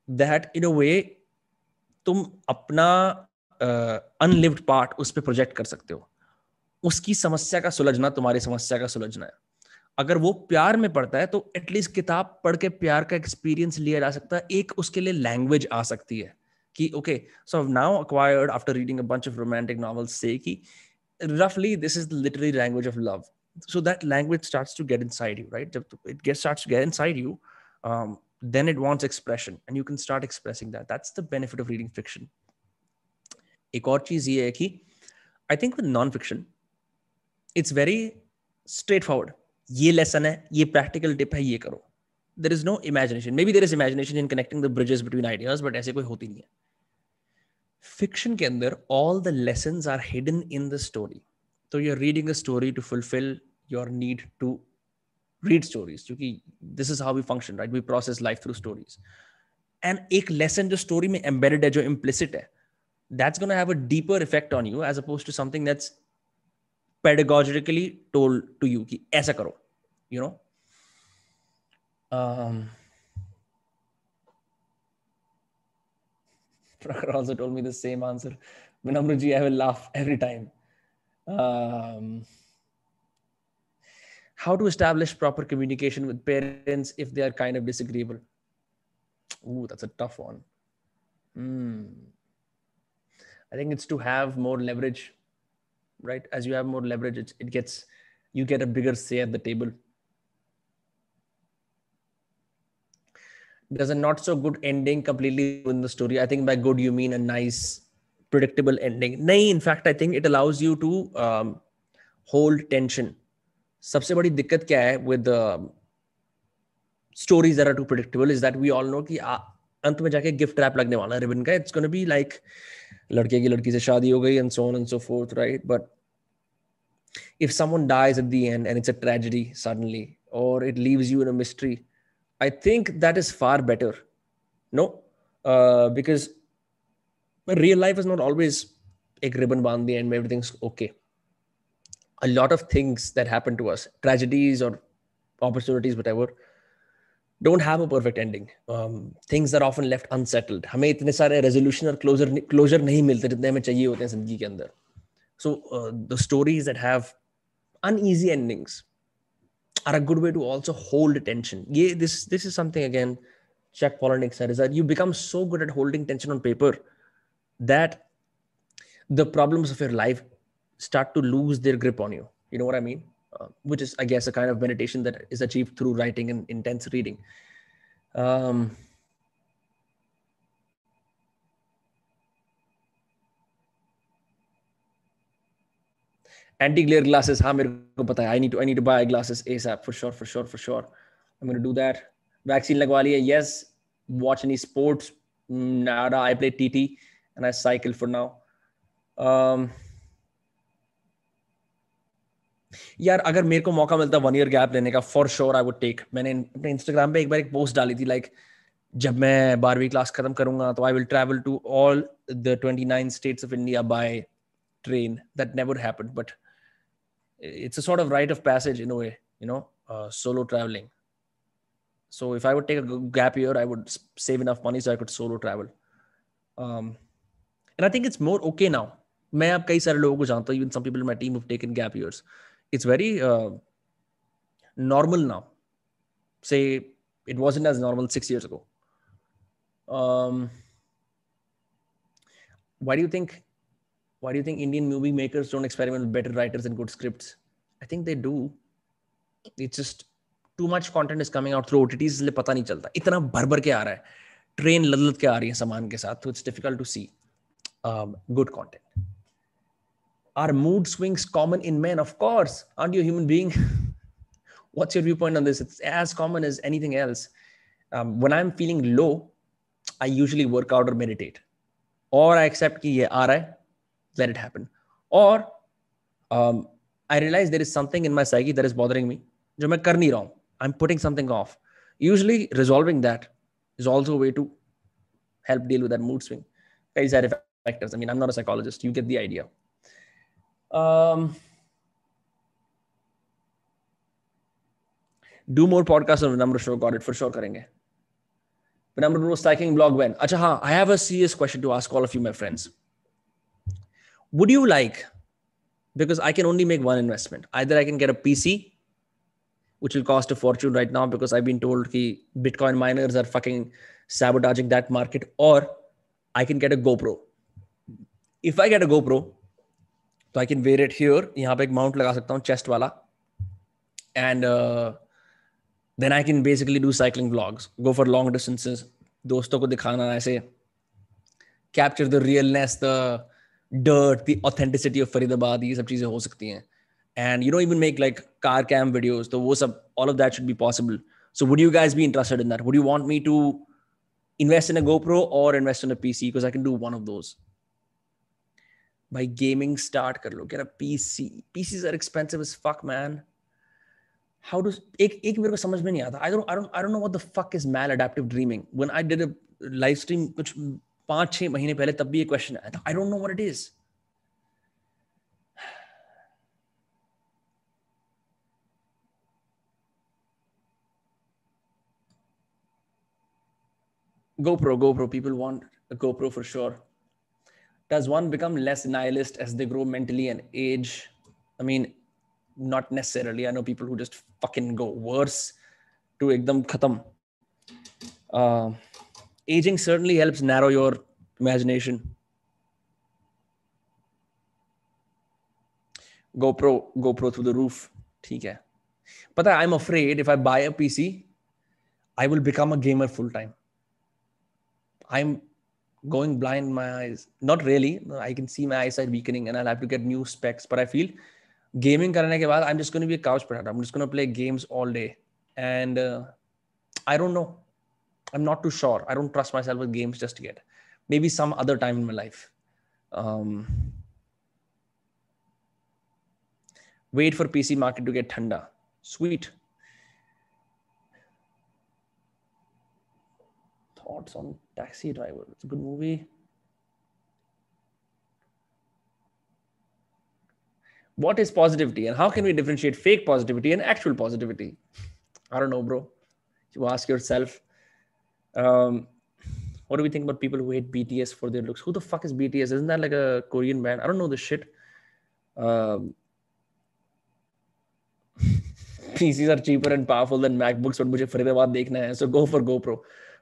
दैट इन अ वे तुम अपना अनलिव्ड uh, पार्ट उस पर प्रोजेक्ट कर सकते हो। उसकी समस्या का सुलझना तुम्हारी समस्या का सुलझना है। अगर वो प्यार में पढ़ता है तो एटलीस्ट किताब पढ़ के प्यार का एक्सपीरियंस लिया जा सकता है। एक उसके लिए लैंग्वेज आ सकती है कि okay so now acquired after reading bunch of romantic novels से कि रफली this is the literary language of love so that language starts to get inside you right जब it get start to get inside you then it wants expression and you can start expressing that that's the benefit of reading fiction एक और चीज़ ये है कि I think with non fiction it's very straightforward ये lesson है, ये practical tip है, ये करो। There is no imagination maybe there is imagination in connecting the bridges between ideas but ऐसे कोई होती नहीं है। फिक्शन के अंदर all the lesson are hidden in the story तो you are reading a story to fulfil your need to read stories क्योंकि this is how we function right we process life through stories and एक lesson जो story में embedded है, जो implicit है that's gonna have a deeper effect on you as opposed to something that's pedagogically told to you कि ऐसा करो। You know? Um, <laughs> Prakhar also told me the same answer. Vinamruji I will laugh every time. Um, how to establish proper communication with parents if they are kind of disagreeable? Ooh, that's a tough one. Mm. I think it's to have more leverage right? As you have more leverage it, it gets you get a bigger say at the table there's a not so good ending completely in the story i think by good you mean a nice predictable ending nay in fact i think it allows you to um, hold tension सबसे बड़ी दिक्कत क्या है with stories are too predictable is that we all know कि अंत में जाके gift wrap लगने वाला है रिबन का इट्स गोना बी लाइक लड़के की लड़की से शादी हो गई and so on and so forth right but if someone dies at the end and it's a tragedy suddenly or it leaves you in a mystery i think that is far better no uh, because real life is not always a ribbon band the end everything's okay a lot of things that happen to us tragedies or opportunities whatever don't have a perfect ending. Um, things are often left unsettled. हमें इतने सारे resolution और closure closure नहीं मिलते जितने हमें चाहिए होते हैं जिंदगी के अंदर. So uh, the stories that have uneasy endings are a good way to also hold tension. Yeah, this this is something again. Jack Palahniuk said is that you become so good at holding tension on paper that the problems of your life start to lose their grip on you. You know what I mean? uh, which is, I guess, a kind of meditation that is achieved through writing and intense reading. Um, anti-glare glasses हाँ मेरे को पता है। Need to I need to buy glasses ASAP for sure for sure for sure. I'm gonna do that. Vaccine लगवा लिया yes watch any sports. Nada I play TT and I cycle for now. Um, यार अगर मेरे को मौका मिलता one year gap लेने का for sure I would take मैंने अपने इंस्टाग्राम पे एक बार एक पोस्ट डाली थी लाइक जब मैं बारहवीं क्लास खत्म करूँगा तो I will travel to all the twenty nine states of India by train that never happened but it's a sort of rite of passage in a way you know uh, solo traveling so if i would take a gap year i would save enough money so i could solo travel um, and i think it's more okay now मैं अब कई सारे लोगों को जानता हूँ even some people in my team have taken gap years it's very uh, normal now. Say it wasn't as normal six years ago. Um, why do you think? Why do you think Indian movie makers don't experiment with better writers and good scripts? I think they do. It's just too much content is coming out through OTTs इसलिए पता नहीं चलता इतना भर भर के आ रहा है ट्रेन लद के आ रही है सामान के साथ तो it's difficult to see good content are mood swings common in men of course aren't you a human being what's your viewpoint on this it's as common as anything else um, when i'm feeling low i usually work out or meditate or i accept ki ye aa raha hai let it happen. Or um, I realize there is something in my psyche that is bothering me. I'm putting something off. Usually resolving that is also a way to help deal with that mood swing. These are factors. I mean, I'm not a psychologist. You get the idea. Um, do more podcasts on Vinamra Show. Got it. For sure, karenge. Vinamra Show, Stacking Blog, when? Achaha, I have a serious question to ask all of you, my friends Would you like, because I can only make one investment, either I can get a PC which will cost a fortune right now because I've been told that Bitcoin miners are fucking sabotaging that market, or I can get a GoPro. If I get a GoPro, so I can wear it here. यहाँ पे एक mount लगा सकता हूँ chest वाला, and uh, then I can basically do cycling vlogs, go for long distances. दोस्तों को दिखाना ऐसे capture the realness, the dirt, the authenticity of Faridabad. ये सब चीजें हो सकती हैं and you don't even make like car cam videos the WhatsApp, all of that should be possible so would you guys be interested in that would you want me to invest in a gopro or invest in a pc because i can do one of those by gaming start kar lo get a pc pcs are expensive as fuck man how does ek, ek mere ko samajh mein nahi aata i don't i don't i don't know what the fuck is maladaptive dreaming when i did a live stream kuch 5 6 mahine pehle tab bhi ye question aaya tha i don't know what it is GoPro, GoPro. People want a GoPro for sure. Does one become less nihilist as they grow mentally and age? I mean, not necessarily. I know people who just fucking go worse to ekdam khatam. Uh, aging certainly helps narrow your imagination. GoPro, GoPro through the roof. ठीक है पता I'm afraid if I buy a PC, I will become a gamer full time. I'm going blind in my eyes. Not really. I can see my eyesight weakening and I'll have to get new specs. But I feel gaming karne ke baad, I'm just going to be a couch potato. I'm just going to play games all day. And uh, I don't know. I'm not too sure. I don't trust myself with games just yet. Maybe some other time in my life. Um, wait for PC market to get thanda. Sweet. thoughts on Taxi Driver. It's a good movie. What is positivity and how can we differentiate fake positivity and actual positivity? I don't know, bro. You ask yourself. Um, what do we think about people who hate BTS for their looks? Who the fuck is BTS? Isn't that like a Korean band? I don't know this shit. Um, PCs are cheaper and powerful than MacBooks, but मुझे फरीदाबाद देखना है. So go for GoPro.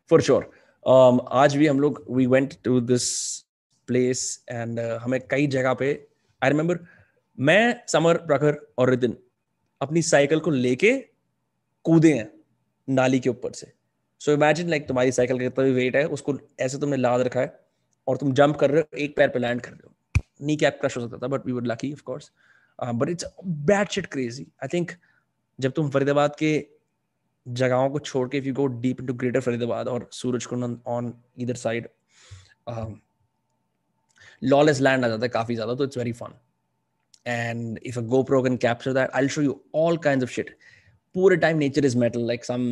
For sure um, आज भी हम लोग we went to this place and हमें कई जगह पे आई रिमेम्बर मैं समर प्रखर और रितिन अपनी साइकिल को लेके कूदे हैं नाली के ऊपर से सो इमेजिन लाइक तुम्हारी साइकिल का कितना भी वेट है, उसको ऐसे तुमने लाद रखा है और तुम जंप कर रहे हो, एक पैर पे लैंड कर रहे हो। नी कैप क्रश हो सकता था but we would lucky of course but it's bad shit crazy I think जब तुम फरीदाबाद के जगहों को छोड़ के if you go deep into greater Faridabad और सूरज कुंड ऑन इधर साइड लॉलेस लैंड आ जाता है काफ़ी ज़्यादा तो it's very fun and if a GoPro can capture that, I'll show you all kinds of shit. पूरे time nature is metal like some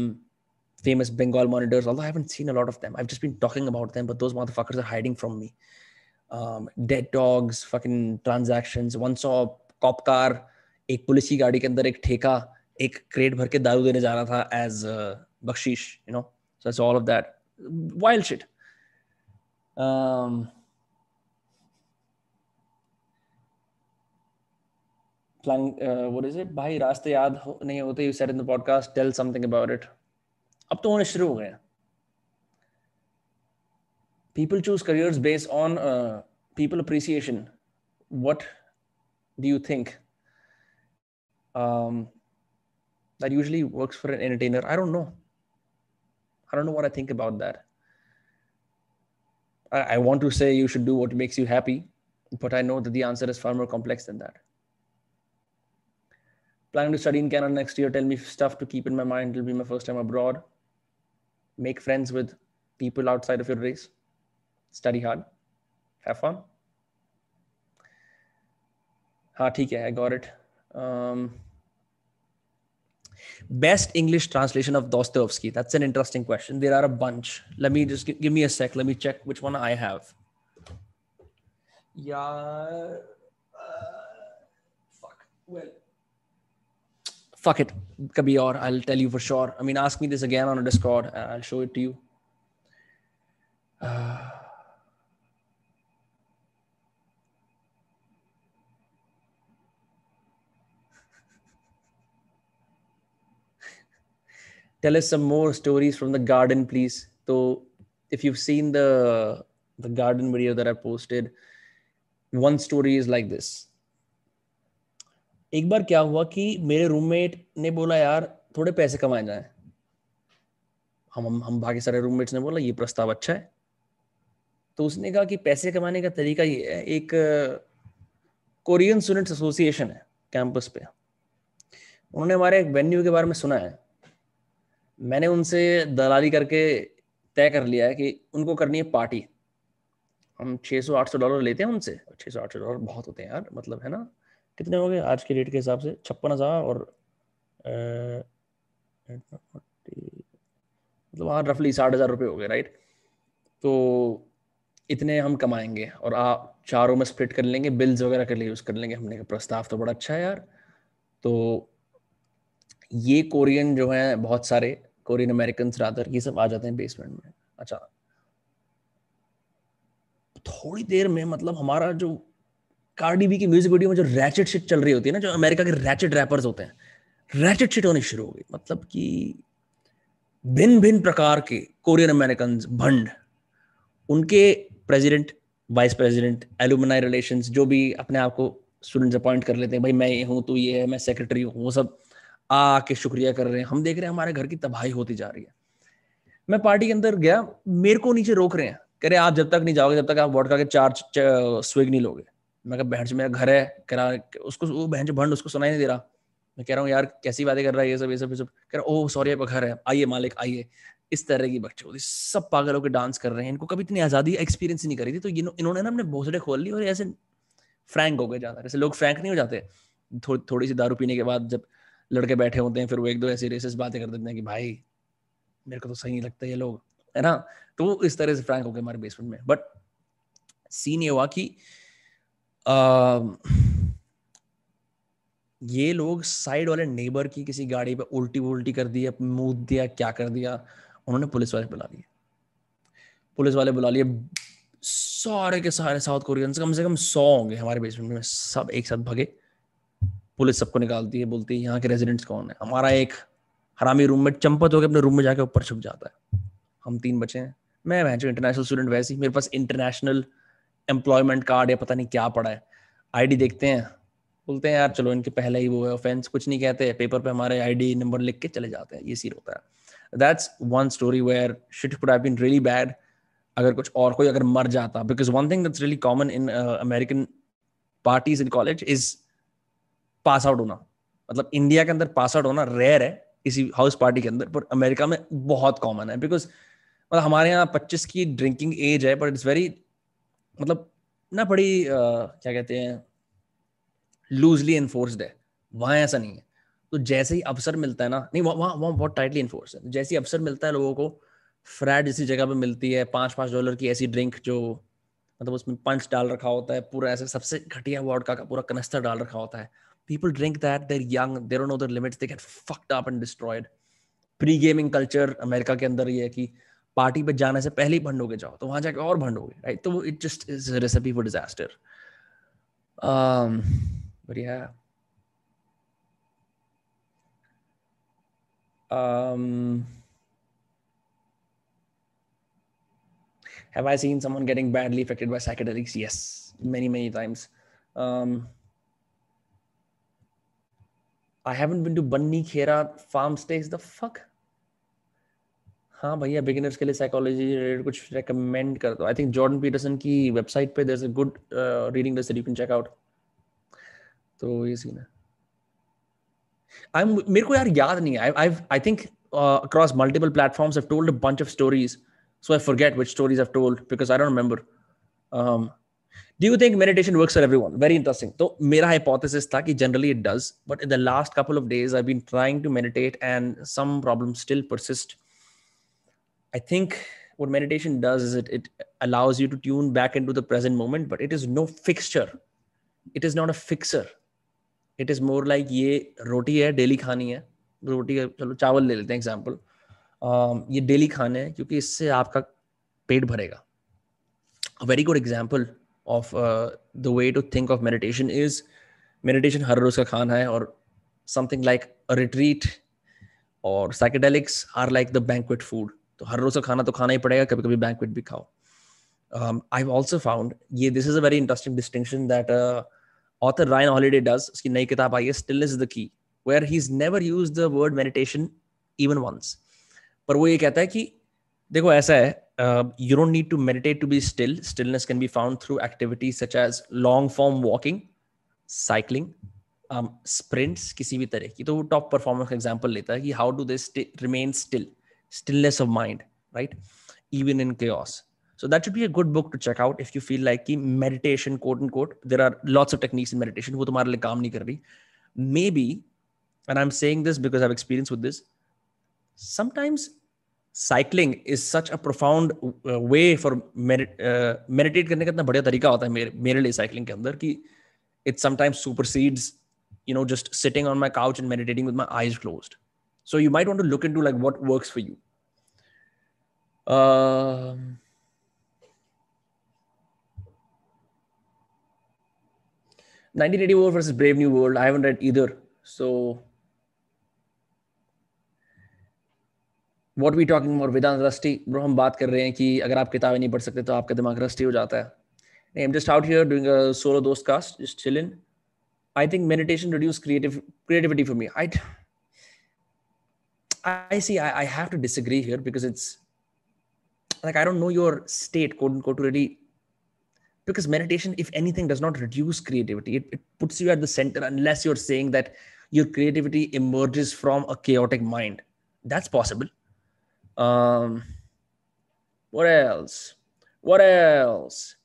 famous Bengal monitors although I haven't seen a lot of them I've just been talking about them but those motherfuckers are hiding from me um, dead dogs fucking transactions one saw cop car एक police की गाड़ी के अंदर एक ठेका एक crate भर के दारू देने जा रहा था as Bakhshish you know so it's all of that wild shit what is it भाई रास्ते याद हो, नहीं होते you said in the podcast tell something about it अब तो होने शुरू हो people choose careers based on uh, people appreciation. What do you think? Um, that usually works for an entertainer. I don't know. I don't know what i think about that. I, I want to say you should do what makes you happy but i know that the answer is far more complex than that. Planning to study in canada next year tell me stuff to keep in my mind it'll be my first time abroad Make friends with people outside of your race. Study hard. Have fun. हाँ ठीक है I got it. Um, Best English translation of Dostoevsky. That's an interesting question. There are a bunch. Let me just give, give me a sec. Let me check which one I have. Yeah. Uh, fuck. Well. Fuck it. Kabhi or I'll tell you for sure. I mean, ask me this again on a Discord. I'll show it to you. Uh, <sighs> tell us some more stories from the garden please so if you've seen the the garden video that i posted one story is like this एक बार क्या हुआ कि मेरे roommate ने बोला, यार, थोड़े पैसे कमाए जाए। हम हम बाकी सारे रूममेट्स ने बोला, ये प्रस्ताव अच्छा है। तो उसने कहा कि पैसे कमाने का तरीका ये है, एक कोरियन स्टूडेंट्स एसोसिएशन है कैंपस पे। उन्होंने हमारे एक वेन्यू के बारे में सुना है। मैंने उनसे दलाली करके तय कर लिया है कि उनको करनी है पार्टी हम 600-800 डॉलर लेते हैं उनसे। 600-800 डॉलर बहुत होते हैं यार मतलब है ना? कितने हो गए? आज के रेट के हिसाब से छप्पन हज़ार और मतलब हाँ रफली साठ हज़ार रुपये हो गए राइट तो इतने हम कमाएँगे और आप चारों में स्प्लिट कर लेंगे बिल्स वगैरह के लिए यूज़ कर लेंगे हमने, का प्रस्ताव तो बड़ा अच्छा है यार। तो ये कोरियन जो है बहुत सारे कोरियन अमेरिकन रादर ये सब आ जाते हैं बेसमेंट में। अच्छा थोड़ी देर में मतलब हमारा जो कार्डी बी की म्यूज़िक वीडियो में जो रैचेट शिट चल रही होती है ना, जो अमेरिका के रैचेट रैपर्स होते हैं रैचेट शिट होनी शुरू हो गई। मतलब कि भिन्न भिन्न प्रकार के कोरियन अमेरिकन भंड उनके president vice president alumni relation जो भी अपने आप को स्टूडेंट्स अपॉइंट कर लेते हैं, भाई मैं ये हूँ तो ये है, मैं सेक्रेटरी हूँ, वो सब आके शुक्रिया कर रहे हैं। हम देख रहे हैं हमारे घर की तबाही होती जा रही है। मैं पार्टी के अंदर गया, मेरे को नीचे रोक रहे हैं। कह रहे आप जब तक नहीं जाओगे, जब तक आप वोडका के चार स्विग नहीं लोगे। मैं कहा, बहन मेरा घर है कह रहा उसको, वो बहन भंड उसको सुनाई नहीं दे रहा। मैं कह रहा हूँ, यार, कैसी बातें कर रहा है ये सब ये सब ये सब? कह रहा, ओह, सॉरी, आपका घर है। आइए मालिक, आइए। इस तरह की बच्चे सब पागल होकर डांस कर रहे हैं। इनको कभी इतनी आज़ादी एक्सपीरियंस नहीं करी थी। तो इन्होंने ना अपने भोसड़े खोल ली और ऐसे फ्रैंक हो गए ज़्यादा। जैसे लोग फ्रैंक नहीं हो जाते। थोड़ी थोड़ी सी दारू पीने के बाद जब लड़के बैठे होते हैं, फिर वो एक दो ऐसी रेसेस बातें कर देते हैं कि, भाई, मेरे को तो सही नहीं लगता ये लोग। है ना? तो वो इस तरह से फ्रैंक हो गए हमारे बेसमेंट में। बट सीन ये हुआ कि ये लोग साइड वाले नेबर की किसी गाड़ी पे उल्टी उल्टी कर दी मूद दिया, क्या कर दिया, उन्होंने पुलिस वाले बुला लिए। पुलिस वाले बुला लिए, सारे के सारे साउथ कोरियंस कम से कम सौ होंगे हमारे बेसमेंट में, सब एक साथ भगे। पुलिस सबको निकालती है, बोलती है, यहाँ के रेजिडेंट्स कौन है? हमारा एक हरामी रूम में चंपत होकर अपने रूम में जाके ऊपर छुप जाता है। हम तीन बचे हैं। मैं इंटरनेशनल स्टूडेंट वैसे ही, मेरे पास इंटरनेशनल एम्प्लॉयमेंट कार्ड या पता नहीं क्या पड़ा है। आईडी देखते हैं। बोलते हैं, यार चलो इनके पहले ही वो है ऑफेंस कुछ नहीं कहते। पेपर पे हमारे आईडी नंबर लिख के चले जाते हैं। ये सीन होता है। That's one story where shit could have been really bad अगर कुछ और कोई अगर मर जाता। Because one thing that's really common in American parties in college is pass out होना। मतलब इंडिया के अंदर पास आउट होना रेयर है किसी हाउस पार्टी के अंदर पर अमेरिका में बहुत कॉमन है। बिकॉज़ मतलब हमारे यहाँ पच्चीस की ड्रिंकिंग एज है बट इट्स वेरी मतलब ना बड़ी क्या कहते हैं लूजली इन्फोर्स्ड है। वहाँ ऐसा नहीं है। तो जैसे ही अवसर मिलता है ना, नहीं, वहाँ वहाँ बहुत टाइटली इन्फोर्स है। जैसे ही अवसर मिलता है लोगों को, फ्रैड जैसी जगह पे मिलती है पाँच पाँच डॉलर की ऐसी ड्रिंक जो मतलब उसमें पंच डाल रखा होता है, पूरा ऐसे सबसे घटिया वॉडका का पूरा कनस्तर डाल रखा होता है। People drink that there they don't know the limits, they get fucked up and destroyed pre gaming culture America के अंदर ये है कि पार्टी पे जाने से पहले ही भंड हो जाओ तो वहाँ जाके और भंड हो राइट तो it just is recipe for disaster um um have i seen someone getting badly affected by psychedelics yes many many times um I haven't been to Bunny Khera farm stays. The fuck? हाँ भैया beginners के लिए psychology related कुछ recommend कर दो। I think Jordan Peterson की website पे there a good reading you can check out तो ये सीन है। आई मेरे को यार याद नहीं I I I think across multiple platforms have told bunch of stories so I forget which stories have told because I don't remember um do you think meditation works for everyone very interesting तो मेरा hypothesis था कि generally it does but in the last couple of days I have been trying to meditate and some problems still persist I think what meditation does is it, it allows you to tune back into the present moment, but it is no fixture. It is not a fixer. It is more like ये रोटी है daily खानी है रोटी चलो चावल ले लेते हैं example um, ये डेली खाने हैं क्योंकि इससे आपका पेट भरेगा a very good example of uh, the way to think of meditation is meditation हर रोज का खाना है और something like a retreat or psychedelics are like the banquet food तो हर रोज का खाना तो खाना ही पड़ेगा कभी कभी बैंकवेट भी खाओ। आई ऑल्सो फाउंड ये this is a very interesting distinction that author Ryan Holiday does उसकी नई किताब आई है still is the key where he is never use the word meditation even once पर वो ये कहता है कि, देखो ऐसा है you don't need to meditate to be still stillness can be found through activities such as long form walking cycling sprints किसी भी तरह की। तो वो टॉप परफॉर्मेंस का एग्ज़ाम्पल लेता है कि how do they remain still stillness of mind right even in chaos so that should be a good book to check out if you feel like meditation quote unquote there are lots of techniques in meditation wo tumhare liye kaam nahi kar rahi maybe and i'm saying this because i've experienced with this sometimes cycling is such a profound uh, way for med- uh, meditate करने का इतना बढ़िया तरीका होता है मेरे मेरे लिए साइकिलिंग के अंदर कि it sometimes supersedes you know just sitting on my couch and meditating with my eyes closed so you might want to look into like what works for you. Um uh, 1984 world versus brave new world. I haven't read either. So what we talking और वेदांत rusty bro हम बात कर रहे हैं कि अगर आप किताबें नहीं पढ़ सकते तो आपका दिमाग रस्टी हो जाता है। Am just out here doing solo दोस्त cast just chill in I think meditation reduce creative creativity for me I I see. I, I have to disagree here because it's like I don't know your state, quote unquote, really. Because meditation, if anything, does not reduce creativity. It, it puts you at the center unless you're saying that your creativity emerges from a chaotic mind. That's possible. Um, what else? What else?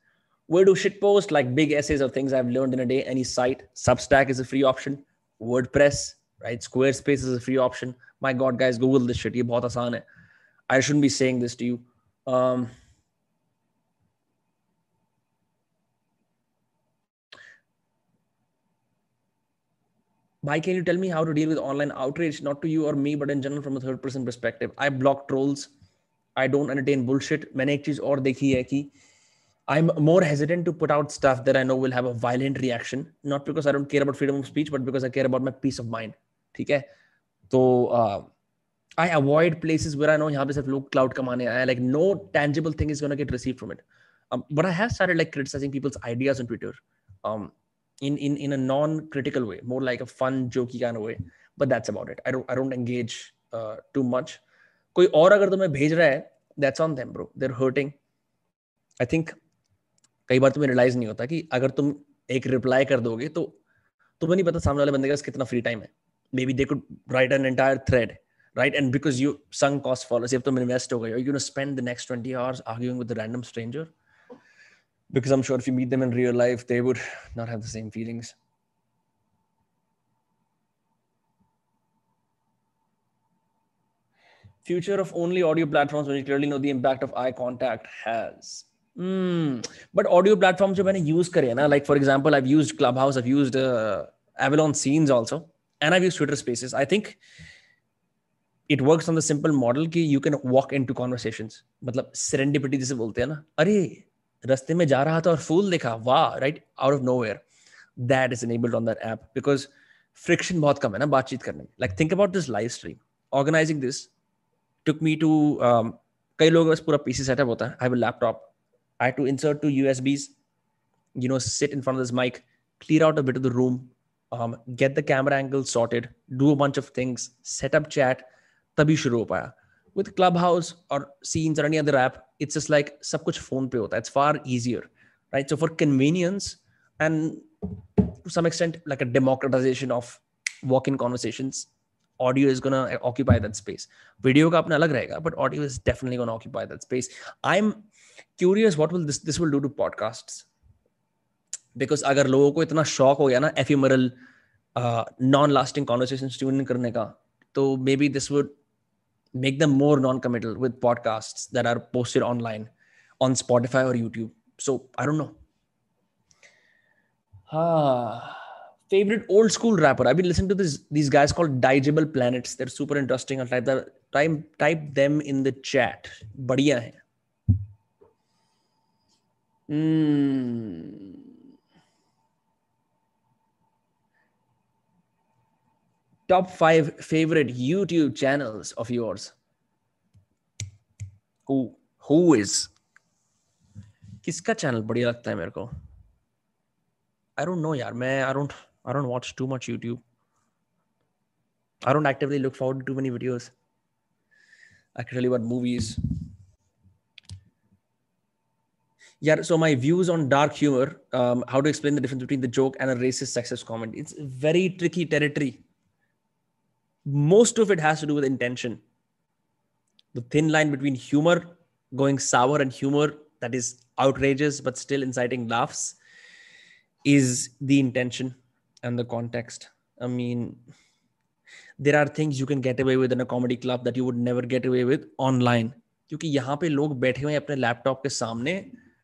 Where do shit post like big essays of things I've learned in a day? Any site? Substack is a free option. WordPress, right? Squarespace is a free option. My God, guys, Google this shit. ये बहुत आसान है. I shouldn't be saying this to you. Um, why can you tell me how to deal with online outrage, not to you or me, but in general from a third person perspective? I block trolls. I don't entertain bullshit. मैंने एक चीज और देखी है कि I'm more hesitant to put out stuff that I know will have a violent reaction, not because I don't care about freedom of speech, but because I care about my peace of mind. ठीक है तो I avoid places where I know यहाँ पे सिर्फ़ लोग cloud कमाने tangible thing is going to get received from it um, but I have started like criticizing people's ideas on Twitter um, in in in a non-critical way more like a fun jokey kind of way but that's about it I don't I don't engage uh, too much कोई और अगर तुम्हें भेज रहा है that's on them bro they're hurting I think कई बार तुम्हें रियलाइज़ नहीं होता कि अगर तुम एक रिप्लाई कर दोगे तो तुम्हें नहीं पता सामने वाले बंदे का कितना फ्री टाइम है maybe they could write an entire thread right? And because you sunk cost follows if you invest over you're going to spend the next 20 hours arguing with a random stranger? Because i'm sure if you meet them in real life they would not have the same feelings. Future of only audio platforms when you clearly know the impact of eye contact has. Mm. but audio platforms jo maine use kare like for example i've used clubhouse i've used uh, avalon scenes also. And I've used Twitter Spaces, I think it works on the simple model कि you can walk in to conversation मतलब serendipity जिसे बोलते हैं ना, अरे, रस्ते में जा रहा था और फूल देखा, वाह right out of nowhere that is enabled on that app because friction बहुत कम है ना बातचीत करने में. Like think about this live stream organising this took me to कई लोगों का पूरा पीसी सेटअप होता है. I have laptop I to insert two USBs you know, sit in front of this mic, clear out a bit of the room um, get the camera angle sorted do a bunch of things set up chat तभी शुरू हो पाया with clubhouse or scenes or any other app it's just like सब कुछ phone पे होता है it's far easier right so for convenience and to some extent like a democratization of walk-in conversations audio is going to occupy that space video का अपना अलग रहेगा but audio is definitely going to occupy that space i'm curious what will this this will do to podcasts Because अगर लोगों को इतना शौक हो गया ना ephemeral non lasting conversation tune करने का तो maybe this would make the more non committal with podcast that are posted online on Spotify और YouTube so I don't know हाँ favourite old school rapper I be listen to this this guys called Digable Planets they super interesting और type time type them in the chat बढ़िया है. top five favorite YouTube channels of yours. Who who is? किसका channel बढ़िया लगता है मेरे को आई don't no यार मैं I don't I don't watch too much YouTube I don't actively look forward to too many videos. I can tell you about movies. Yeah, so my views on dark humor, um, how to explain the difference between the joke and a racist, sexist comment. It's very tricky territory most of it has to do with intention the thin line between humor going sour and humor that is outrageous but still inciting laughs is the intention and the context i mean there are things you can get away with in a comedy club that you would never get away with online क्योंकि यहाँ पे लोग बैठे हुए हैं अपने laptop के सामने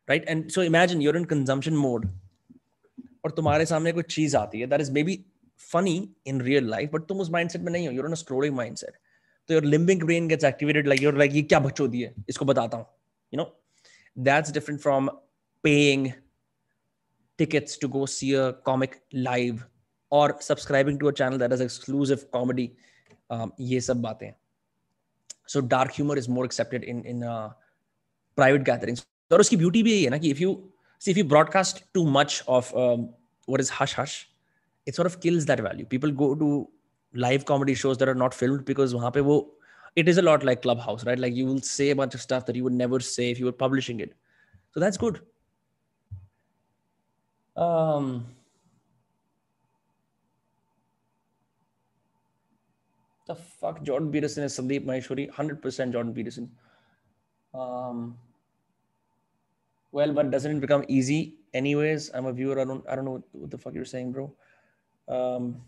right and so imagine you're in consumption mode और तुम्हारे सामने कोई चीज आती है that is maybe funny in real life but तुम उस mindset में नहीं हो you're on a scrolling mindset so your limbic brain gets activated like you're like ये क्या बकचोदी है इसको बताता हूँ you know that's different from paying tickets to go see a comic live or subscribing to a channel that has exclusive comedy um, ये सब बातें so dark humor is more accepted in in uh, private gatherings और उसकी beauty भी यही है ना कि if you see if you broadcast too much of um, what is hush hush it sort of kills that value. People go to live comedy shows that are not filmed because wo, it is a lot like Clubhouse, right? Like you will say a bunch of stuff that you would never say if you were publishing it. So that's good. Um, the fuck Jordan Peterson is Sandeep Maheshwari, 100% Jordan Peterson. Um, well, but doesn't it become easy anyways? I'm a viewer. I don't I don't know what, what the fuck you're saying, bro. Um,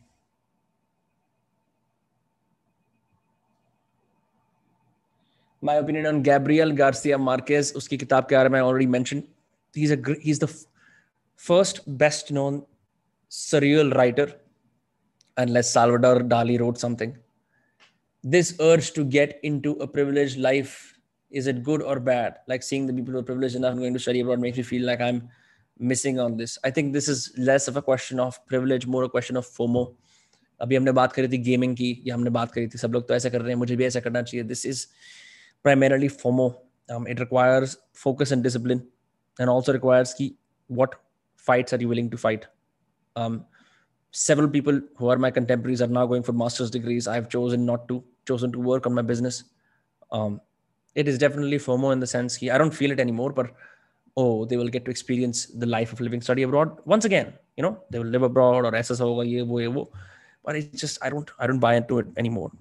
my opinion on Gabriel Garcia Marquez, kitab ke baare I already mentioned. He's a he's the first best known surreal writer, unless Salvador Dali wrote something. This urge to get into a privileged life is it good or bad? Like seeing the people who are privileged enough and going to study abroad makes me feel like I'm missing on this i think this is less of a question of privilege more a question of fomo अभी हमने बात करी थी gaming की या हमने बात करी थी सब लोग तो ऐसा कर रहे हैं मुझे भी ऐसा करना चाहिए this is primarily FOMO. Um, it requires focus and discipline, and also requires key what fights are you willing to fight. Um, several people who are my contemporaries are now going for master's degrees. I've chosen not to, chosen to work on my business. Um, it is definitely FOMO in the sense that I don't feel it anymore, but oh they will get to experience the life of living study abroad once again. You know they will live abroad or sso or ye wo, ye wo. but it's just i don't i don't buy into it anymore.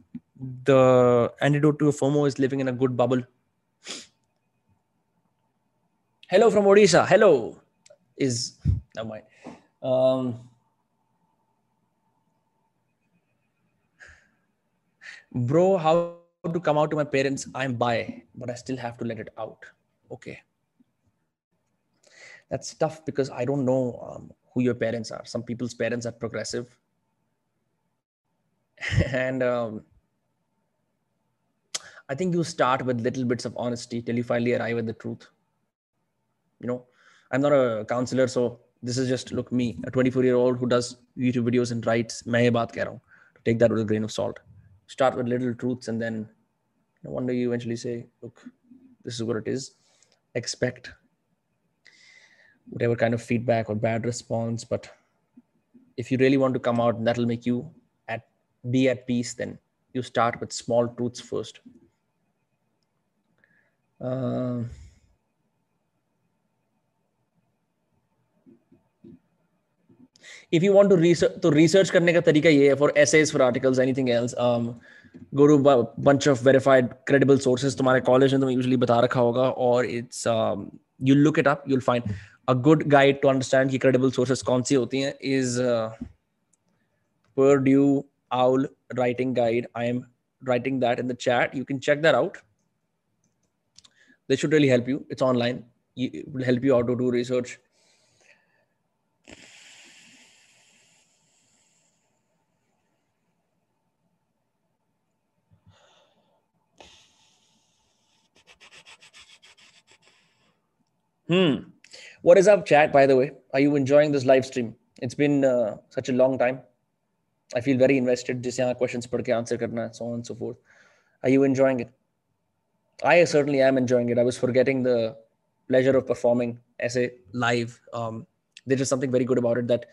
The antidote to fomo is living in a good bubble. Hello from odisha. Hello is never mind. Um, bro how to come out to my parents? I'm bi but i still have to let it out. Okay that's tough because I don't know um, who your parents are. Some people's parents are progressive, <laughs> and um, I think you start with little bits of honesty till you finally arrive at the truth. You know, I'm not a counselor, so this is just look me, a 24 year old who does YouTube videos and writes. Main baat keh Take that with a grain of salt. Start with little truths, and then no wonder you eventually say, look, this is what it is. Expect whatever kind of feedback or bad response but if you really want to come out and that'll make you at be at peace then you start with small truths first. Uh, if you want to research to research karne ka tarika ye for essays for articles anything else um, go to a bunch of verified credible sources. tumhare college ne usually bata rakha hoga or it's um, you look it up you'll find a good guide to understand कि credible sources कौन सी होती हैं is uh, Purdue Owl writing guide I am writing that in the chat you can check that out they should really help you it's online it will help you out to do research Hmm. What is up, chat, by the way? Are you enjoying this live stream? It's been uh, such a long time. I feel very invested. Just yahan questions padke answer karna, so on and so forth. Are you enjoying it? I certainly am enjoying it. I was forgetting the pleasure of performing essay live. Um, there's just something very good about it that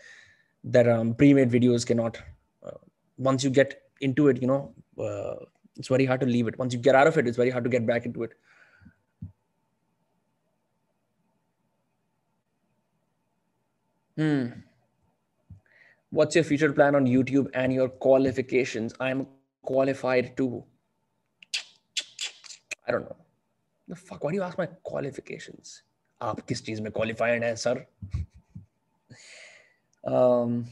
that um, pre-made videos cannot. Uh, once you get into it, you know, uh, it's very hard to leave it. Once you get out of it, it's very hard to get back into it. Hmm. What's your future plan on YouTube and your qualifications? I'm qualified too. I don't know. The fuck? Why do you ask my qualifications? आप किस चीज में qualified हैं sir? um,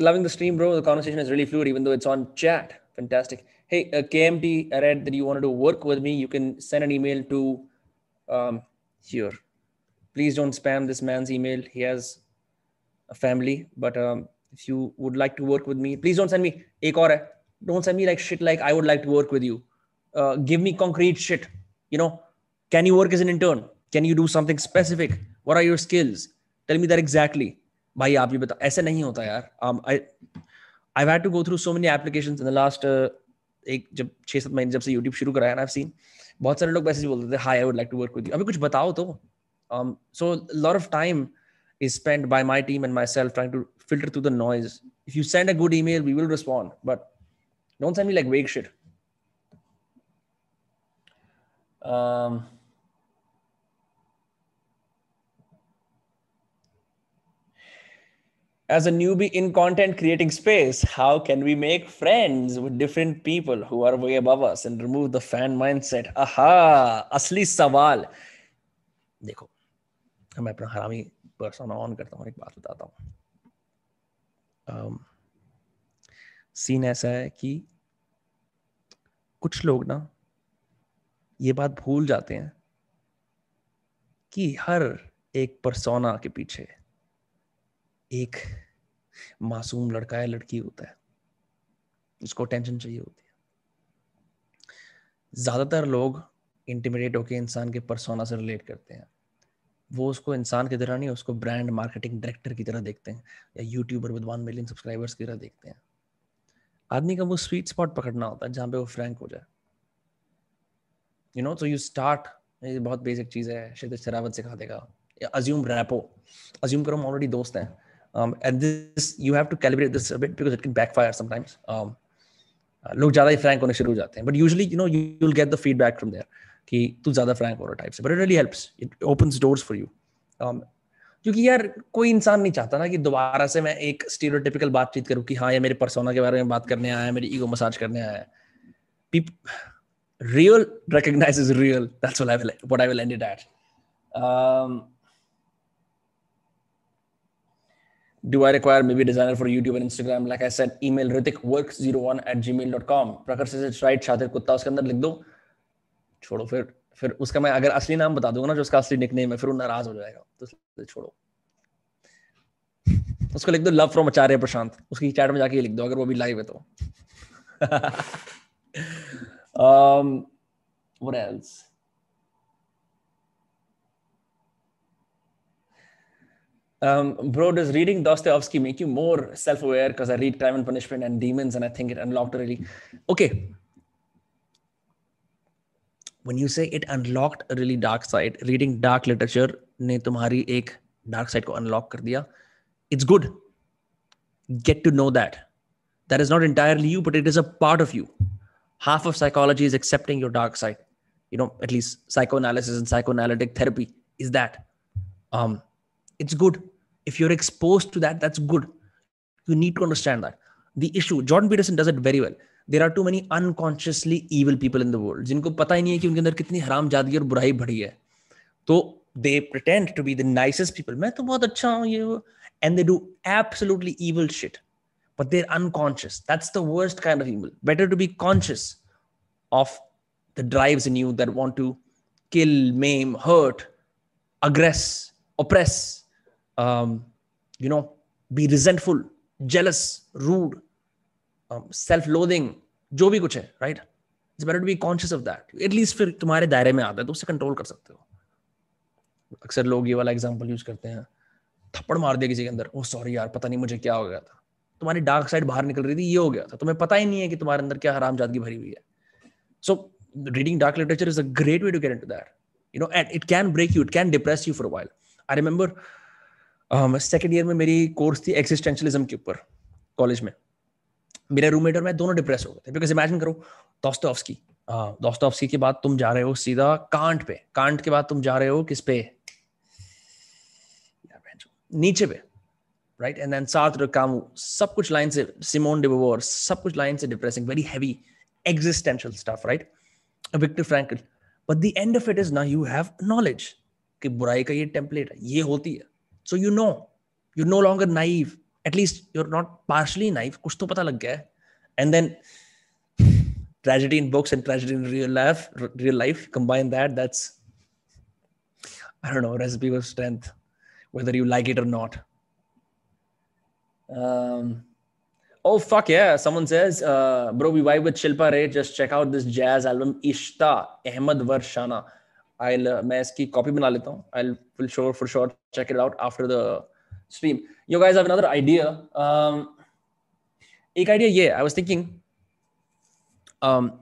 loving the stream, bro. The conversation is really fluid, even though it's on chat. Fantastic. Hey, uh, KMT, I read that you wanted to work with me. You can send an email to um, here. Please don't spam this man's email. He has a family, but um, if you would like to work with me, please don't send me ek aur hai. Don't send me like shit like I would like to work with you. Uh, give me concrete shit. You know, can you work as an intern? Can you do something specific? What are your skills? Tell me that exactly. भाई आप ये बता ऐसे नहीं होता यार um, I I've had to go through so many applications in the last uh, एक जब छह सात महीने जब से YouTube शुरू कराया ना I've seen बहुत सारे लोग मैसेज बोलते थे hi I would like to work with you अभी कुछ बताओ तो so lot of time is spent by my team and myself trying to filter through the noise. If you send a good email, we will respond, but don't send me like vague shit. Um, as a newbie in content creating space, how can we make friends with different people who are way above us and remove the fan mindset? Aha, asli सवाल देखो मैं अपना हरामी person on करता हूँ एक बात बताता हूँ सीन ऐसा है कि कुछ लोग ना ये बात भूल जाते हैं कि हर एक परसोना के पीछे एक मासूम लड़का या लड़की होता है, उसको टेंशन चाहिए होती है। ज़्यादातर लोग इंटीमिडेट होकर इंसान के परसोना से रिलेट करते हैं। वो उसको इंसान की तरह नहीं, उसको ब्रांड मार्केटिंग डायरेक्टर की तरह देखते हैं या YouTuber with one million subscribers की तरह देखते हैं। आदमी का वो स्वीट स्पॉट पकड़ना होता है जहाँ पे वो फ्रैंक हो जाए। You know so you start ये बहुत बेसिक चीज़ है शिद शरावत सिखा देगा। या अज्यूम रैपो अज्यूम करो हम ऑलरेडी दोस्त हैं। Um, and this you have to calibrate this a bit because it can backfire sometimes. Um, लोग ज़्यादा ही फ्रैंक होने शुरू हो जाते हैं। But usually you know you will get the feedback from there कि तू ज़्यादा फ्रैंक हो रहा टाइप से। But it really helps it opens doors for you क्योंकि यार कोई इंसान नहीं चाहता ना कि दोबारा से मैं एक स्टीरियोटिपिकल बातचीत करूँ कि हाँ ये मेरे परसोना के बारे में बात करने आया है मेरी ईगो मसाज करने आया है। Real recognizes real. That's what i will what i will end it at. Um, do I require maybe a designer for YouTube and Instagram? Like I said, email ritikworks01 at gmail.com. प्रखर से right शातिर कुत्ता उसके अंदर लिख दो छोड़ो फिर फिर उसका मैं अगर असली नाम बता दूँगा ना जो उसका असली निकनेम है फिर वो नाराज़ हो जाएगा तो छोड़ो उसको लिख दो लव फ्रॉम आचार्य प्रशांत उसकी चैट में जाके लिख दो अगर वो भी लाइव है तो um, what else? Um, bro, does reading Dostoevsky make you more self-aware? Because I read Crime and Punishment and Demons, and I think it unlocked a really okay. When you say it unlocked a really dark side, reading dark literature ने तुम्हारी एक dark side को unlock कर दिया it's good get to know that that is not entirely you but it is a part of you half of psychology is accepting your dark side you know at least psychoanalysis and psychoanalytic therapy is that um it's good if you're exposed to that that's good you need to understand that the issue jordan peterson does it very well there are too many unconsciously evil people in the world जिनको पता ही नहीं है कि उनके अंदर कितनी हराम जादगी और बुराई भरी है तो they pretend to be the nicest people मैं तो बहुत अच्छा हूँ ये and they do absolutely evil shit but they're unconscious that's the worst kind of evil better to be conscious of the drives in you that want to kill maim hurt aggress oppress um, you know be resentful jealous rude um, self-loathing जो भी कुछ है right it's better to be conscious of that at least फिर तुम्हारे दायरे में आता है तो उससे कंट्रोल कर सकते हो। अक्सर लोग ये वाला एग्जांपल यूज़ करते हैं। थप्पड़ मार दिया किसी के अंदर ओ सॉरी यार पता नहीं मुझे क्या हो गया था। तुम्हारी डार्क साइड बाहर निकल रही थी ये हो गया था। तुम्हें पता ही नहीं है कि तुम्हारे अंदर क्या हराम जादगी भरी हुई है। So reading dark literature is a great way to into that. You know and it can break you it can depress you for a while. I remember um, year में मेरी कोर्स थी एक्सिस्टेंशियलिज्म के ऊपर कॉलेज में। मेरे roommate और मैं दोनों डिप्रेस हो गए थे। बिकॉज़ इमेजिन करो दोस्तोवस्की दोस्तोवस्की के बाद तुम जा रहे हो सीधा कांट पे। कांट के बाद तुम जा रहे हो किस पे? नीचे पे right and then Sartre Camus सब कुछ लाइन से सिमोन डिबोवर सब कुछ लाइन से depressing very heavy existential stuff right Victor Frankl but the end of it is ना यू हैव नॉलेज कि बुराई का ये टेम्पलेट है ये होती है। So you know you no longer naive at least you are not partially naive कुछ तो पता लग गया है and then tragedy in books and tragedy in real life real life combine that that's i don't know recipe of strength whether you like it or not. Um, oh fuck yeah! Someone says, uh, "Bro, we vibe with Shilpa Ray. Just check out this jazz album, Ishta Ahmed Varshana." I'll uh, मैं इसकी copy बना लेता हूँ. I'll will sure for sure check it out after the stream. You guys have another idea. Um, idea yeah, I was thinking, um,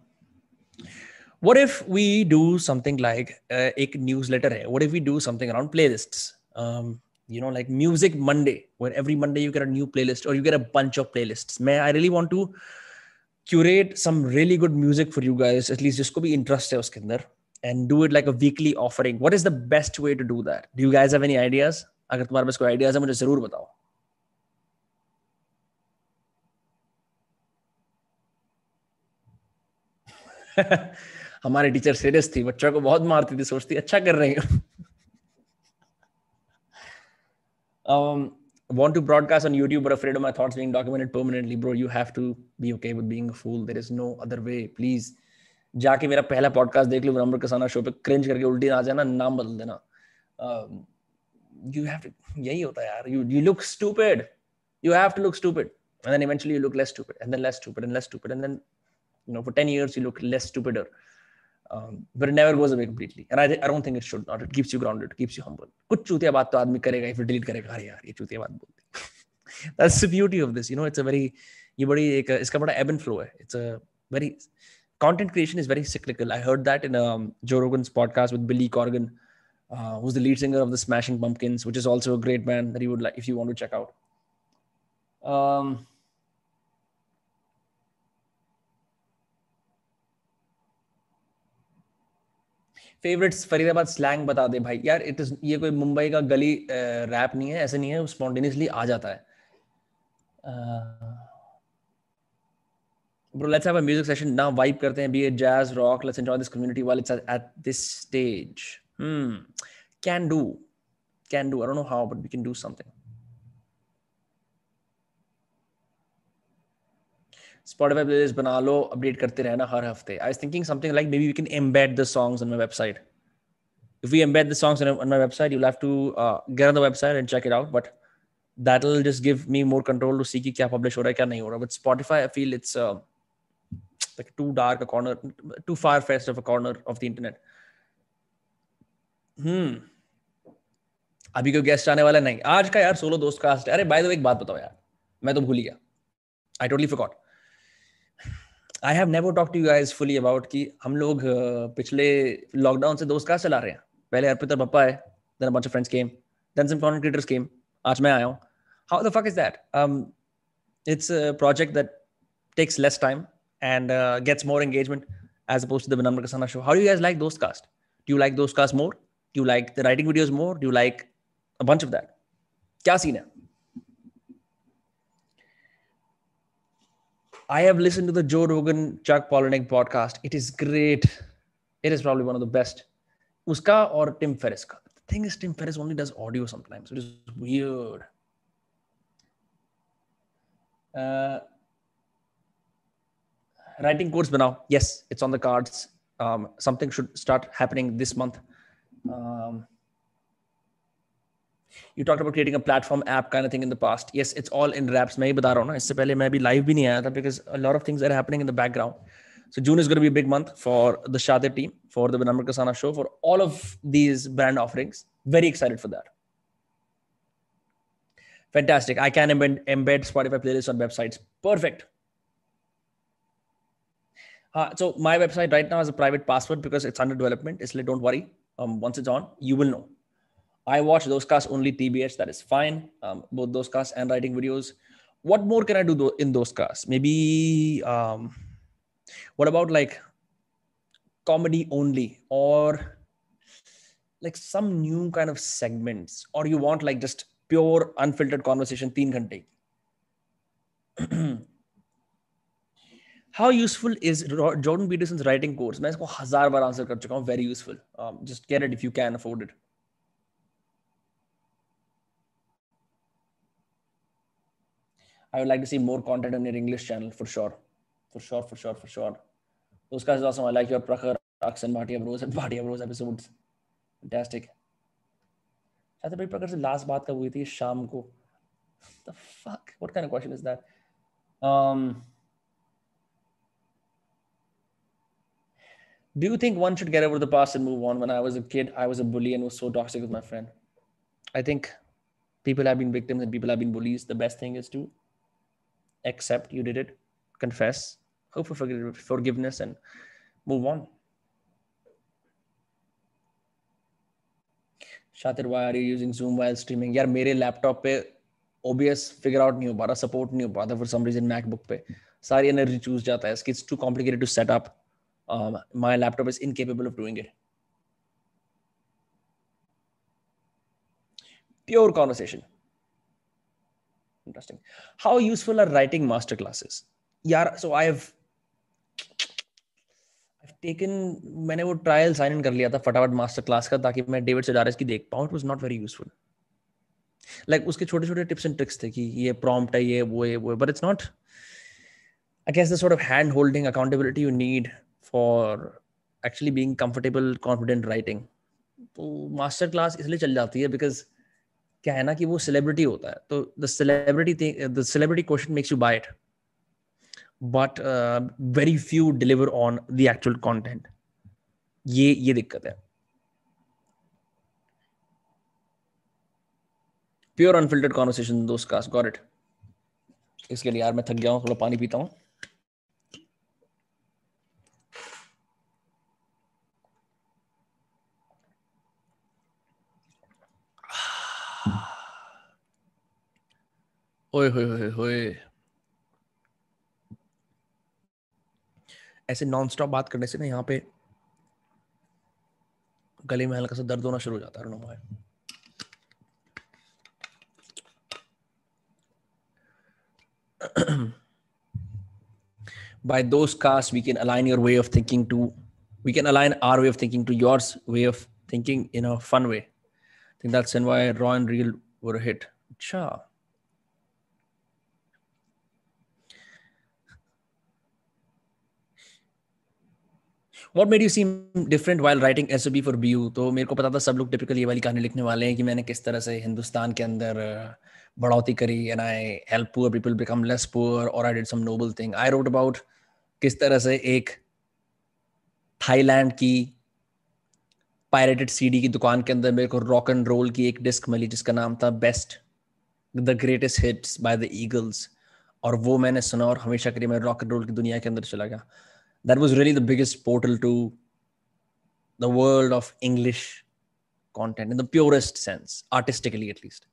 what if we do something like uh, a newsletter? What if we do something around playlists? Um, you know, like Music Monday, where every Monday you get a new playlist or you get a bunch of playlists. May I really want to curate some really good music for you guys. At least just could be interested and do it like a weekly offering what is the best way to do that do you guys have any ideas अगर तुम्हारे पास कोई ideas है मुझे जरूर बताओ हमारे teacher serious थी बच्चों को बहुत मारती थी सोचती अच्छा कर रही हूँ um, want to broadcast on YouTube but afraid of my thoughts being documented permanently, bro, you have to be okay with being a fool. There is no other way. Please जाके मेरा पहला पॉडकास्ट देख लो विराम Kasana show पे क्रेंज करके उल्टी आ जाना नाम बदल देना। um, यू हैव यही होता है यार। You you look stupid you have to look stupid and then eventually you look less stupid and then less stupid and less stupid and then you know for 10 years you look less stupider um, but it never goes away completely. And I, I don't think it should not. It keeps you grounded, it keeps कुछ चूतिया बात तो आदमी करेगा if delete करेगा। अरे यार ये चूतिया बात बोलती <laughs> That's the beauty of this. You know, it's a very, ये बड़ी एक इसका बड़ा ebb and flow है. It's a very content creation is very cyclical. I heard that in um, Joe Rogan's podcast with Billy Corgan, uh, who's the lead singer of the Smashing Pumpkins, which is also a great band that you would like if you want to check out. Um, favourites Faridabad slang बता दे भाई यार it is ये कोई मुंबई का गली rap नहीं है ऐसे नहीं है स्पॉन्टेनियसली आ जाता है bro let's have a music session now vibe karte hain be it jazz rock let's enjoy this community while it's at, at this stage hmm can do can do i don't know how but we can do something Spotify playlist बना लो update करते रहना हर हफ़्ते I was thinking something like maybe we can embed the songs on my website if we embed the songs on, my website you'll have to uh, get on the website and check it out but that'll just give me more control to see कि क्या publish हो रहा है क्या नहीं हो रहा but Spotify I feel it's uh, like too dark a corner, too far fast of a corner of the internet. Hmm. अभी कोई गेस्ट आने वाला नहीं। आज का यार सोलो दोस्त का है। अरे बाय द वे एक बात बताओ यार। मैं तो भूल गया। I totally forgot I have never talk to you guys fully about कि हम लोग uh, पिछले लॉकडाउन से दोस्त कास्ट चला रहे हैं। पहले अर्पिता पप्पा है then bunch of friends came then some content creators came आज मैं आया हूँ। How the fuck is that it's a project that takes less time and uh, gets more engagement as opposed to the Vinamra Kasana show. How do you guys like those cast? Do you like those cast more? Do you like the writing videos more? Do you like a bunch of that? Kya scene? I have listened to the Joe Rogan Chuck Palahniuk podcast. It is great. It is probably one of the best. Uska or Tim Ferriss. The thing is, Tim Ferriss only does audio sometimes. It is weird. Uh, writing course now. Yes, it's on the cards. Um, something should start happening this month. Um, you talked about creating a platform app kind of thing in the past. Yes, it's all in wraps. मैं ही बता रहा हूँ ना इससे पहले मैं भी live भी नहीं आया था because a lot of things are happening in the background. So June is going to be a big month for the Shadir team, for the Vinamra Kasana show, for all of these brand offerings. Very excited for that. Fantastic. I can embed, embed Spotify playlists on websites. Perfect. Uh, so my website right now has a private password because it's under development. Isliye don't worry. Um, once it's on, you will know. I watch those casts only TBH. That is fine. Um, both those casts and writing videos. What more can I do in those casts? Maybe um, what about like comedy only or like some new kind of segments or you want like just pure unfiltered conversation 3 <clears throat> ghante how useful is Jordan Peterson's writing course? मैं इसको हजार बार answer कर चुका हूँ very useful. Um, just get it if you can afford it. I would like to see more content on your English channel for sure. For sure, for sure, for sure. Those guys are awesome. I like your Prakhar, Aksan, Bhatia Bros and Bhatia Bros episodes. Fantastic. शायद भाई प्रखर से last बात कब हुई थी शाम को the fuck what kind of question is that um do you think one should get over the past and move on when i was a kid i was a bully and was so toxic with my friend i think people have been victims and people have been bullies the best thing is to accept you did it, confess, hope for forgiveness, and move on. Shatir, why are you using Zoom while streaming? यार मेरे laptop पे OBS figure out नहीं हो पा रहा support नहीं हो पा रहा for some reason MacBook पे सारी एनर्जी चूज जाता है it's too complicated to set up um, my laptop is incapable of doing it. Pure conversation. Interesting. How useful are writing master classes? Yeah so i have taken मैंने वो trial sign in कर लिया था फटाफट master class का ताकि मैं David सेडारिस की देख पाऊँ it was not very useful like उसके छोटे छोटे टिप्स एंड ट्रिक्स थे कि ये प्रॉम्प्ट है ये वो है वो but it's not I guess the sort of hand holding accountability you need for actually being comfortable confident writing तो मास्टर क्लास इसलिए चल जाती है बिकॉज़ क्या है ना कि वो सेलिब्रिटी होता है। तो the the celebrity question makes you buy it but very few deliver on the actual content ये ये दिक्कत है। प्योर अनफिल्टर्ड कॉन्वर्सेशन दोस्त कास्ट गॉट इट इसके लिए यार मैं थक गया हूँ, थोड़ा पानी पीता हूँ। ओए होए होए होए ऐसे नॉन स्टॉप बात करने से ना यहाँ पे गले में हल्का सा दर्द होना शुरू हो जाता है by those casts we can align your way of thinking to we can align our way of thinking to yours way of thinking in a fun way i think that's why raw and real were a hit Cha. What made you seem different while writing S for B तो मेरे को पता था सब लोग typical ये वाली कहानी लिखने वाले हैं कि मैंने किस तरह से हिंदुस्तान के अंदर बढ़ोती करी and I help poor people become less poor और I did some noble thing I wrote about किस तरह से एक थाईलैंड की पायरेटेड सीडी की दुकान के अंदर मेरे को रॉक एंड रोल की एक डिस्क मिली जिसका नाम था best the greatest hits by the Eagles और वो मैंने सुना और हमेशा करी मैं रॉक एंड रोल की दुनिया के अंदर चला गया। that was really the biggest portal to the world of English content in the purest sense, artistically at least.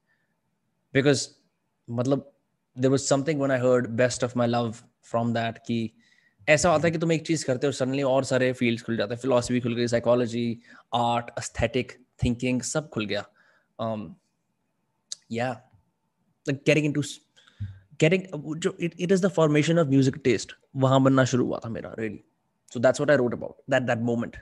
Because, matlab, there was something when I heard "Best of My Love" from that कि ऐसा होता है कि तुम एक चीज करते हो सडनली और सारे फील्ड्स खुल जाते हैं फिलोसफी खुल गई साइकोलॉजी आर्ट एस्थेटिक थिंकिंग सब खुल गया um yeah like getting into getting it, it is the formation of music taste वहाँ बनना शुरू हुआ था मेरा so that's what i wrote about that that moment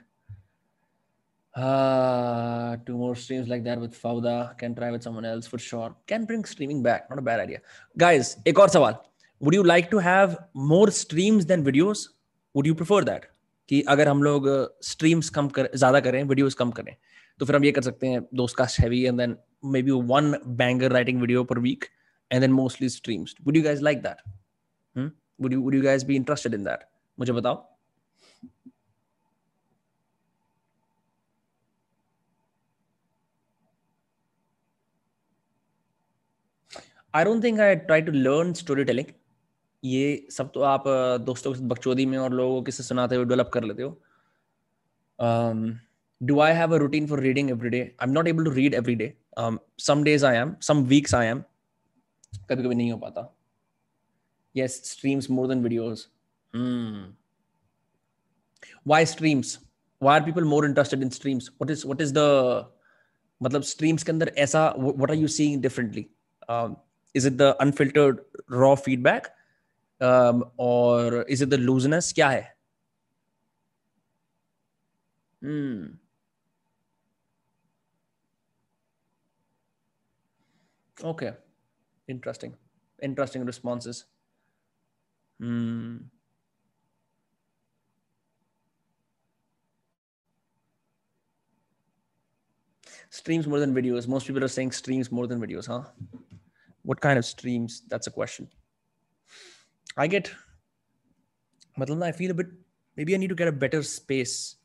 uh, two more streams like that with Fauda. Can try with someone else for sure. Can bring streaming back. Not a bad idea. Guys, एक और सवाल. Would you like to have more streams than videos? Would you prefer that? कि अगर हम लोग streams कम कर ज़्यादा करें वीडियोस कम करें तो फिर हम ये कर सकते हैं दोस्त cast heavy and then maybe one banger writing video per week and then mostly streams would you guys like that would you would you guys be interested in that मुझे बताओ। I don't think I try to learn storytelling ये सब तो आप दोस्तों के बकचोदी में और लोगों के से सुनाते हुए डेवलप कर लेते हो। Do I have a routine for reading every day I am not able to read every day some days I am some weeks I am कभी कभी नहीं हो पाता। Yes streams more than videos why streams why are people more interested in streams what is what is the मतलब streams के अंदर ऐसा what are you seeing differently is it the unfiltered raw feedback और is it the looseness क्या है? Okay hmm. okay. Interesting. Interesting responses. Hmm. Streams more than videos. Most people are saying streams more than videos huh? What kind of streams? That's a question. I get i feel a bit maybe i need to get a better space.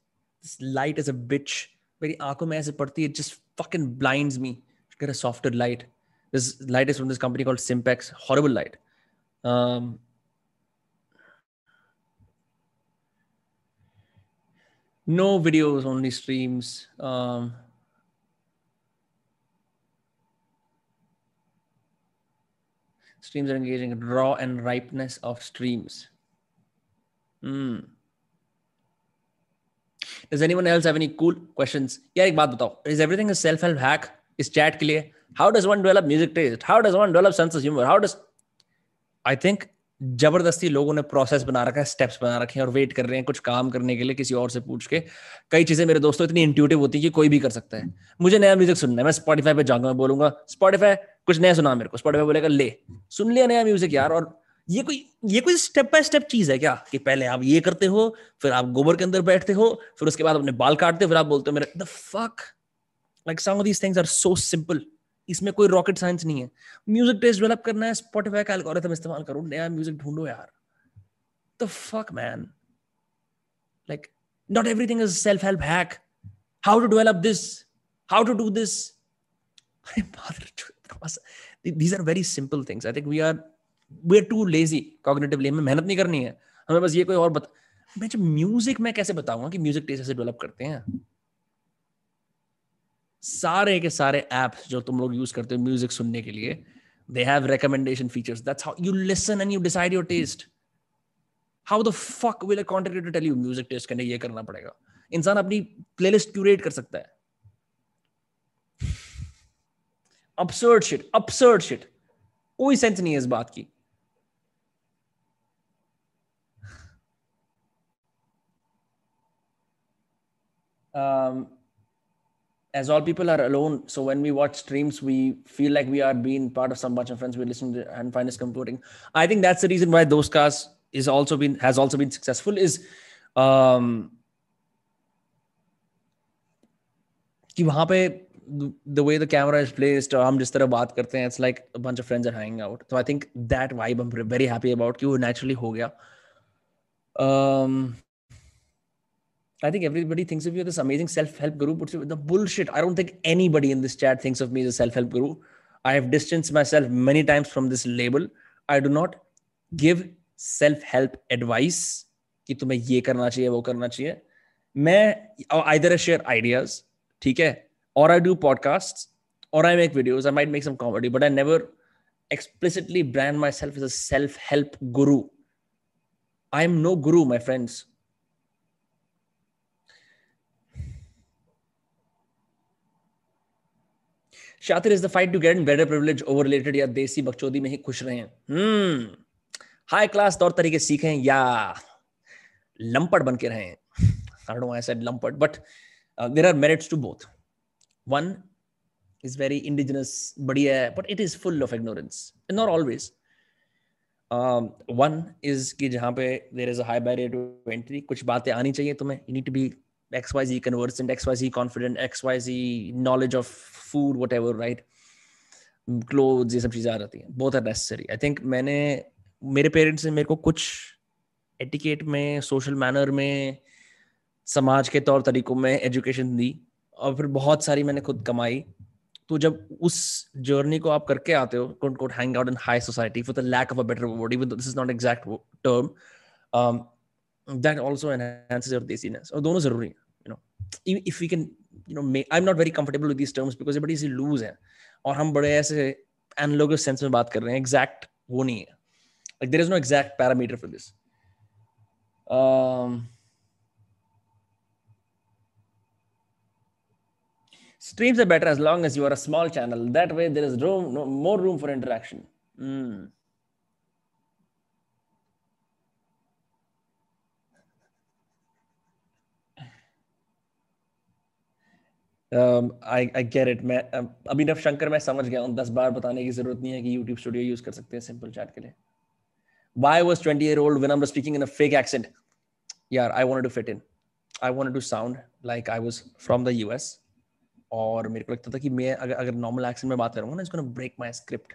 This light is a bitch. very it just fucking blinds me get a softer light this light is from this company called Simpex. Horrible light. Um, no videos, only streams. Um, streams are engaging. Raw and ripeness of streams. Hmm. Does anyone else have any cool questions? Yeah. Is everything a self-help hack? इस chat के लिए? How does one develop music taste? How does one develop sense of humor? How does I think ज़बरदस्ती लोगों ने process बना रखा है steps बना रखे हैं और वेट कर रहे हैं कुछ काम करने के लिए किसी और से पूछ के कई चीज़ें मेरे दोस्तों इतनी इंट्यूटिव होती है कि कोई भी कर सकता है मुझे नया म्यूज़िक सुनना है, मैं स्पॉटीफाई पे जाऊँगा मैं बोलूँगा स्पॉटीफाई कुछ नया सुना मेरे को स्पॉटीफाई बोलेगा, ले, सुन लिया नया म्यूज़िक यार और ये कोई ये कोई स्टेप बाय स्टेप चीज़ है क्या कि पहले आप ये करते हो, फिर आप गोबर के अंदर बैठते हो, फिर उसके बाद अपने बाल काटते हो, फिर आप बोलते हो मेरे the fuck like some of these things are so simple इसमें कोई रॉकेट साइंस नहीं है। म्यूज़िक टेस्ट डेवलप करना है स्पॉटिफाई का एल्गोरिथम इस्तेमाल करो, नया म्यूज़िक ढूंढो यार। The fuck man like not not everything is self-help hack. How to develop this? How to do this? <laughs> These are very simple things. I think we are we're too lazy cognitively. हमें मेहनत नहीं करनी है। हमें बस ये कोई और बता, मैं जब म्यूज़िक मैं कैसे बताऊँगा कि म्यूज़िक टेस्ट ऐसे डेवलप करते हैं? सारे के सारे एप्स जो तुम लोग यूज़ करते हो म्यूज़िक सुनने के लिए they have recommendation features that's how you listen and you decide your taste how the fuck will a tell you music taste करने ये करना पड़ेगा? इंसान अपनी प्लेलिस्ट क्यूरेट कर सकता है। अपसर्ड शिट अपसर्ड शिट कोई सेंस नहीं है इस बात की। Um, as all people are alone so when we watch streams we feel like we are being part of some bunch of friends we listen to and find us computing i think that's the reason why those cars is also been has also been successful is um कि वहां पे the way the camera is placed हम जिस तरह बात करते हैं it's like a bunch of friends are hanging out so I think that vibe I'm very happy about कि वो naturally हो गया um I think everybody thinks of you as this amazing self-help guru, but the bullshit. I don't think anybody in this chat thinks of me as a self-help guru. I have distanced myself many times from this label. I do not give self-help advice कि तुम्हें ये करना चाहिए वो करना चाहिए मैं either I share ideas ठीक है or I do podcasts, or I make videos. I might make some comedy, but I never explicitly brand myself as a self help guru. I am no guru, my friends. शातिर is the fight to get better privilege over related या देसी बकचोदी में ही खुश रहे। High class तौर तरीके सीखें या लंपड़ बन के रहे। लंपड़ but there are merits to both one is very indigenous बढ़िया but it is full of ignorance not always one is कि जहाँ पे there is a to entry कुछ बातें आनी चाहिए तुम्हें। You need be XYZ conversant, XYZ confident, XYZ knowledge of food, whatever, right? Clothes, ये सब चीज़ें आ जाती हैं. Both are necessary. I think मैंने मेरे पेरेंट्स ने मेरे को कुछ एटिकेट में सोशल मैनर में समाज के तौर तरीकों में एजुकेशन दी और फिर बहुत सारी मैंने खुद कमाई तो जब उस जर्नी को आप करके आते हो quote quote hang out in high society for the lack of a better word even this is not exact term that also enhances your desiness और दोनों ज़रूरी है You know if we can you know I am not very comfortable with these terms because बड़ी सी loose है और हम बड़े ऐसे एनालॉगस सेंस में बात कर रहे हैं एग्जैक्ट वो नहीं है like there is no exact parameter for this um streams are better as long as you are a small channel that way there is room no, more room for interaction mm. I I get it मैं अभिनव शंकर मैं समझ गया हूँ दस बार बताने की ज़रूरत नहीं है कि यूट्यूब स्टूडियो यूज़ कर सकते हैं सिंपल चैट के लिए why was 20 year old when I'm speaking in a fake accent? Yeah, I wanted to fit in. I wanted to sound like I was from the US. और मेरे को लगता था कि मैं अगर अगर नॉर्मल एक्सेंट में बात करूँगा ना it's break my script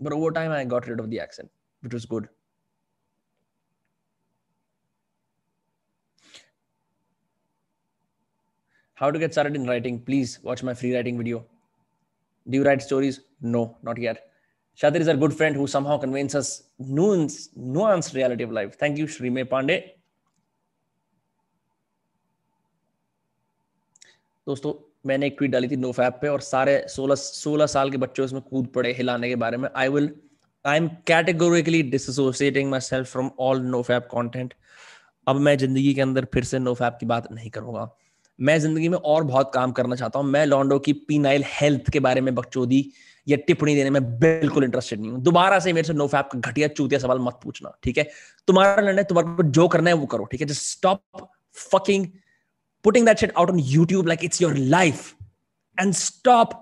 but over time I got rid of the accent which was good How to get started in writing? Please watch my free writing video. Do you write stories? No, not yet. Shatir is our good friend who somehow convinces us nuance, nuanced reality of life. Thank you, Shrime Pandey. दोस्तों मैंने एक tweet डाली थी no fap पे और सारे 16 16 साल के बच्चे उसमें कूद पड़े हिलाने के बारे में I will I am categorically dissociating myself from all no fap content अब मैं ज़िंदगी के अंदर फिर से नो फैप की बात नहीं करूँगा मैं ज़िंदगी में और बहुत काम करना चाहता हूँ। मैं लॉन्डो की पीनाइल हेल्थ के बारे में बकचोदी या टिप्पणी देने में बिल्कुल इंटरेस्टेड नहीं हूँ। दोबारा से मेरे से नो फैप का घटिया चूतिया सवाल मत पूछना, ठीक है? तुम्हारा निर्णय तुम्हारे को जो करना है वो करो, ठीक है? Just stop fucking putting that shit out on YouTube like it's your life and stop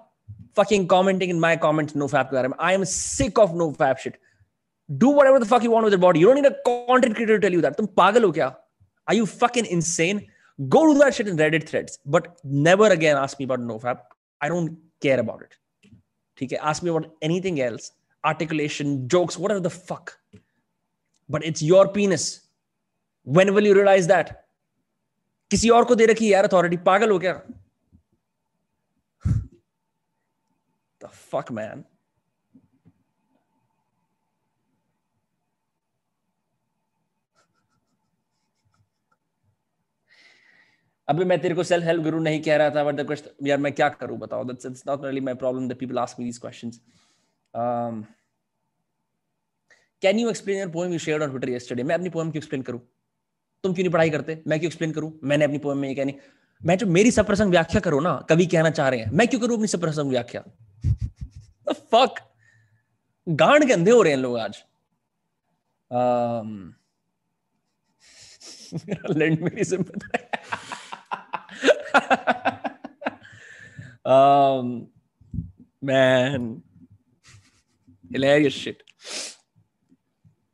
fucking commenting in my comment no fap के बारे में। I am sick of no fap shit do whatever the fuck you want with body you don't need a content creator tell you that तुम पागल हो क्या? I you fuck in insane Go do that shit in Reddit threads, but never again ask me about no fap. I don't care about it. Okay, ask me about anything else, articulation, jokes, whatever the fuck. But it's your penis. When will you realize that? किसी और को दे रखी यार authority पागल हो क्या <laughs> the fuck man अभी मैं तेरे को सेल्फ हेल्प गुरु नहीं कह रहा था बट द क्वेश्चन यार मैं क्या करूँ बताओ? That's it's not really my problem that people ask me these questions um can you explain your poem you shared on Twitter yesterday मैं अपनी पोएम क्यों एक्सप्लेन करूँ? तुम क्यों नहीं पढ़ाई करते? मैं क्यों एक्सप्लेन करूँ? मैंने अपनी पोएम में ये कहनी मैं जो मेरी सप्रसंग व्याख्या करो ना कवि कहना चाह रहे हैं मैं क्यों करूँ अपनी सप्रसंग व्याख्या? फक गांड के अंधे हो रहे हैं लोग आज। Um, <laughs> मेरा लैंड मेरी सिंपत <laughs> um, man. Hilarious shit.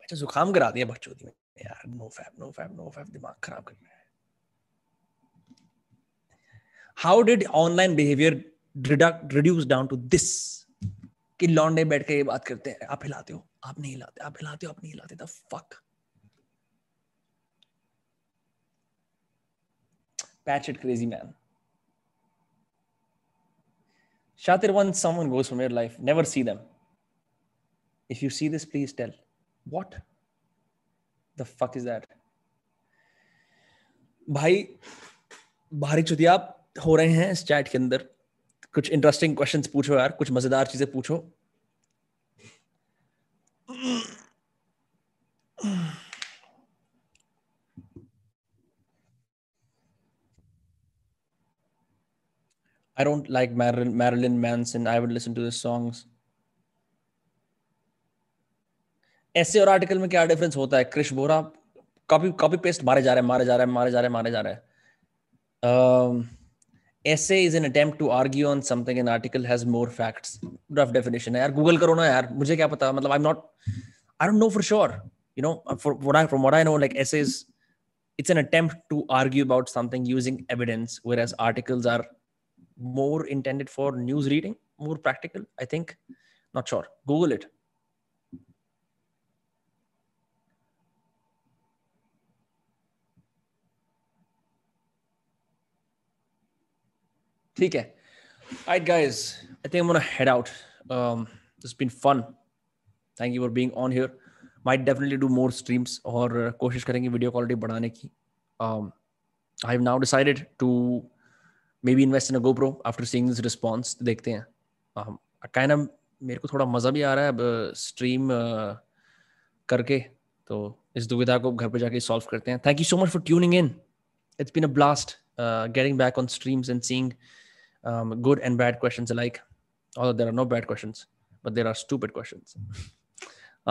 अच्छा जुकाम करा दिया बच्चों में यार no fap no fap no fap दिमाग खराब कर रहा है। How did online behaviour reduce down to this कि लॉन्डे बैठ के ये बात करते हैं आप हिलाते हो आप नहीं हिलाते आप हिलाते हो आप नहीं हिलाते the fuck patch it crazy man. Shatir once someone goes from your life never see them if you see this please tell what the fuck is that भाई भारी चुतिया हो रहे हैं इस चैट के अंदर कुछ इंटरेस्टिंग क्वेश्चंस पूछो यार कुछ मज़ेदार चीज़ें पूछो I don't like Marilyn, Marilyn Manson. I would listen to his songs. ऐसे और आर्टिकल में क्या डिफरेंस होता है Krish Bora copy copy paste मारे जा रहे हैं मारे जा रहे हैं मारे जा रहे हैं मारे जा रहे हैं essay is an attempt to argue on something an article has more facts rough definition है यार गूगल करो ना यार मुझे क्या पता मतलब I'm not I don't know for sure you know for what I from what I know like essays it's an attempt to argue about something using evidence whereas articles are more intended for news reading more practical I think not sure google it ठीक है Alright, guys. I think I'm gonna head out. Um, this has been fun. Thank you for being on here. Might definitely do more streams और uh, कोशिश करेंगे video quality बढ़ाने की. Um, I have now decided to maybe invest in a GoPro after seeing this response. देखते हैं. Um, kind of मेरे को थोड़ा मज़ा भी आ रहा है अब स्ट्रीम uh, uh, करके तो इस दुविधा को घर पे जाके सॉल्व करते हैं. So much for tuning in. It's been a blast uh, getting back on streams and seeing um, good and bad questions alike. Although there are no bad questions, but there are stupid questions.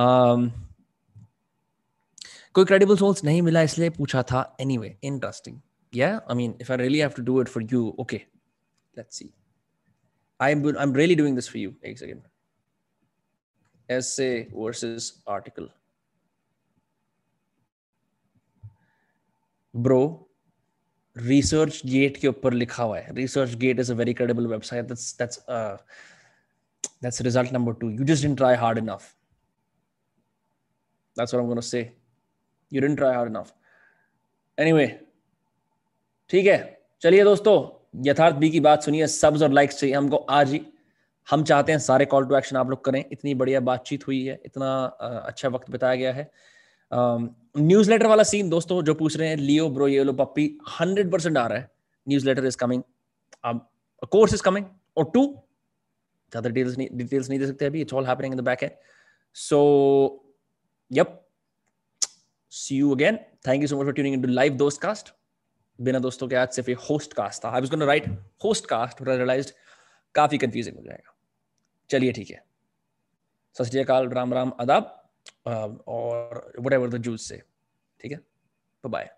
um, कोई credible source नहीं मिला इसलिए पूछा था anyway interesting yeah i mean if i really have to do it for you okay let's see. I'm i'm really doing this for you Eggs again essay versus article. Bro research gate ke upar likha hua hai research gate is a very credible website. That's that's uh that's result number 2 you just didn't try hard enough. That's what i'm going to say. You didn't try hard enough. Anyway ठीक है? चलिए दोस्तों, यथार्थ B की बात सुनिए। Subs और likes चाहिए हमको आज ही। हम चाहते हैं सारे कॉल टू एक्शन आप लोग करें। इतनी बढ़िया बातचीत हुई है, इतना अच्छा वक्त बिताया गया है। न्यूज़ लेटर वाला सीन दोस्तों जो पूछ रहे हैं लियो ब्रो ये लो पप्पी हंड्रेड परसेंट आ रहा है। न्यूज़ लेटर इज़ कमिंग अब कोर्स इज़ कमिंग और टू ज़्यादा डिटेल्स नहीं डिटेल्स नहीं दे सकते अभी। It's all happening in the back end so yup see you again thank you so much for tuning into live दोस्त कास्ट बिना दोस्तों के आज सिर्फ़ ये होस्ट कास्ट था I was gonna write host cast but I realised काफ़ी confusing हो जाएगा चलिए ठीक है सत श्रीकाल राम राम, आदाब और वट एवर द जूस से ठीक है? बाय.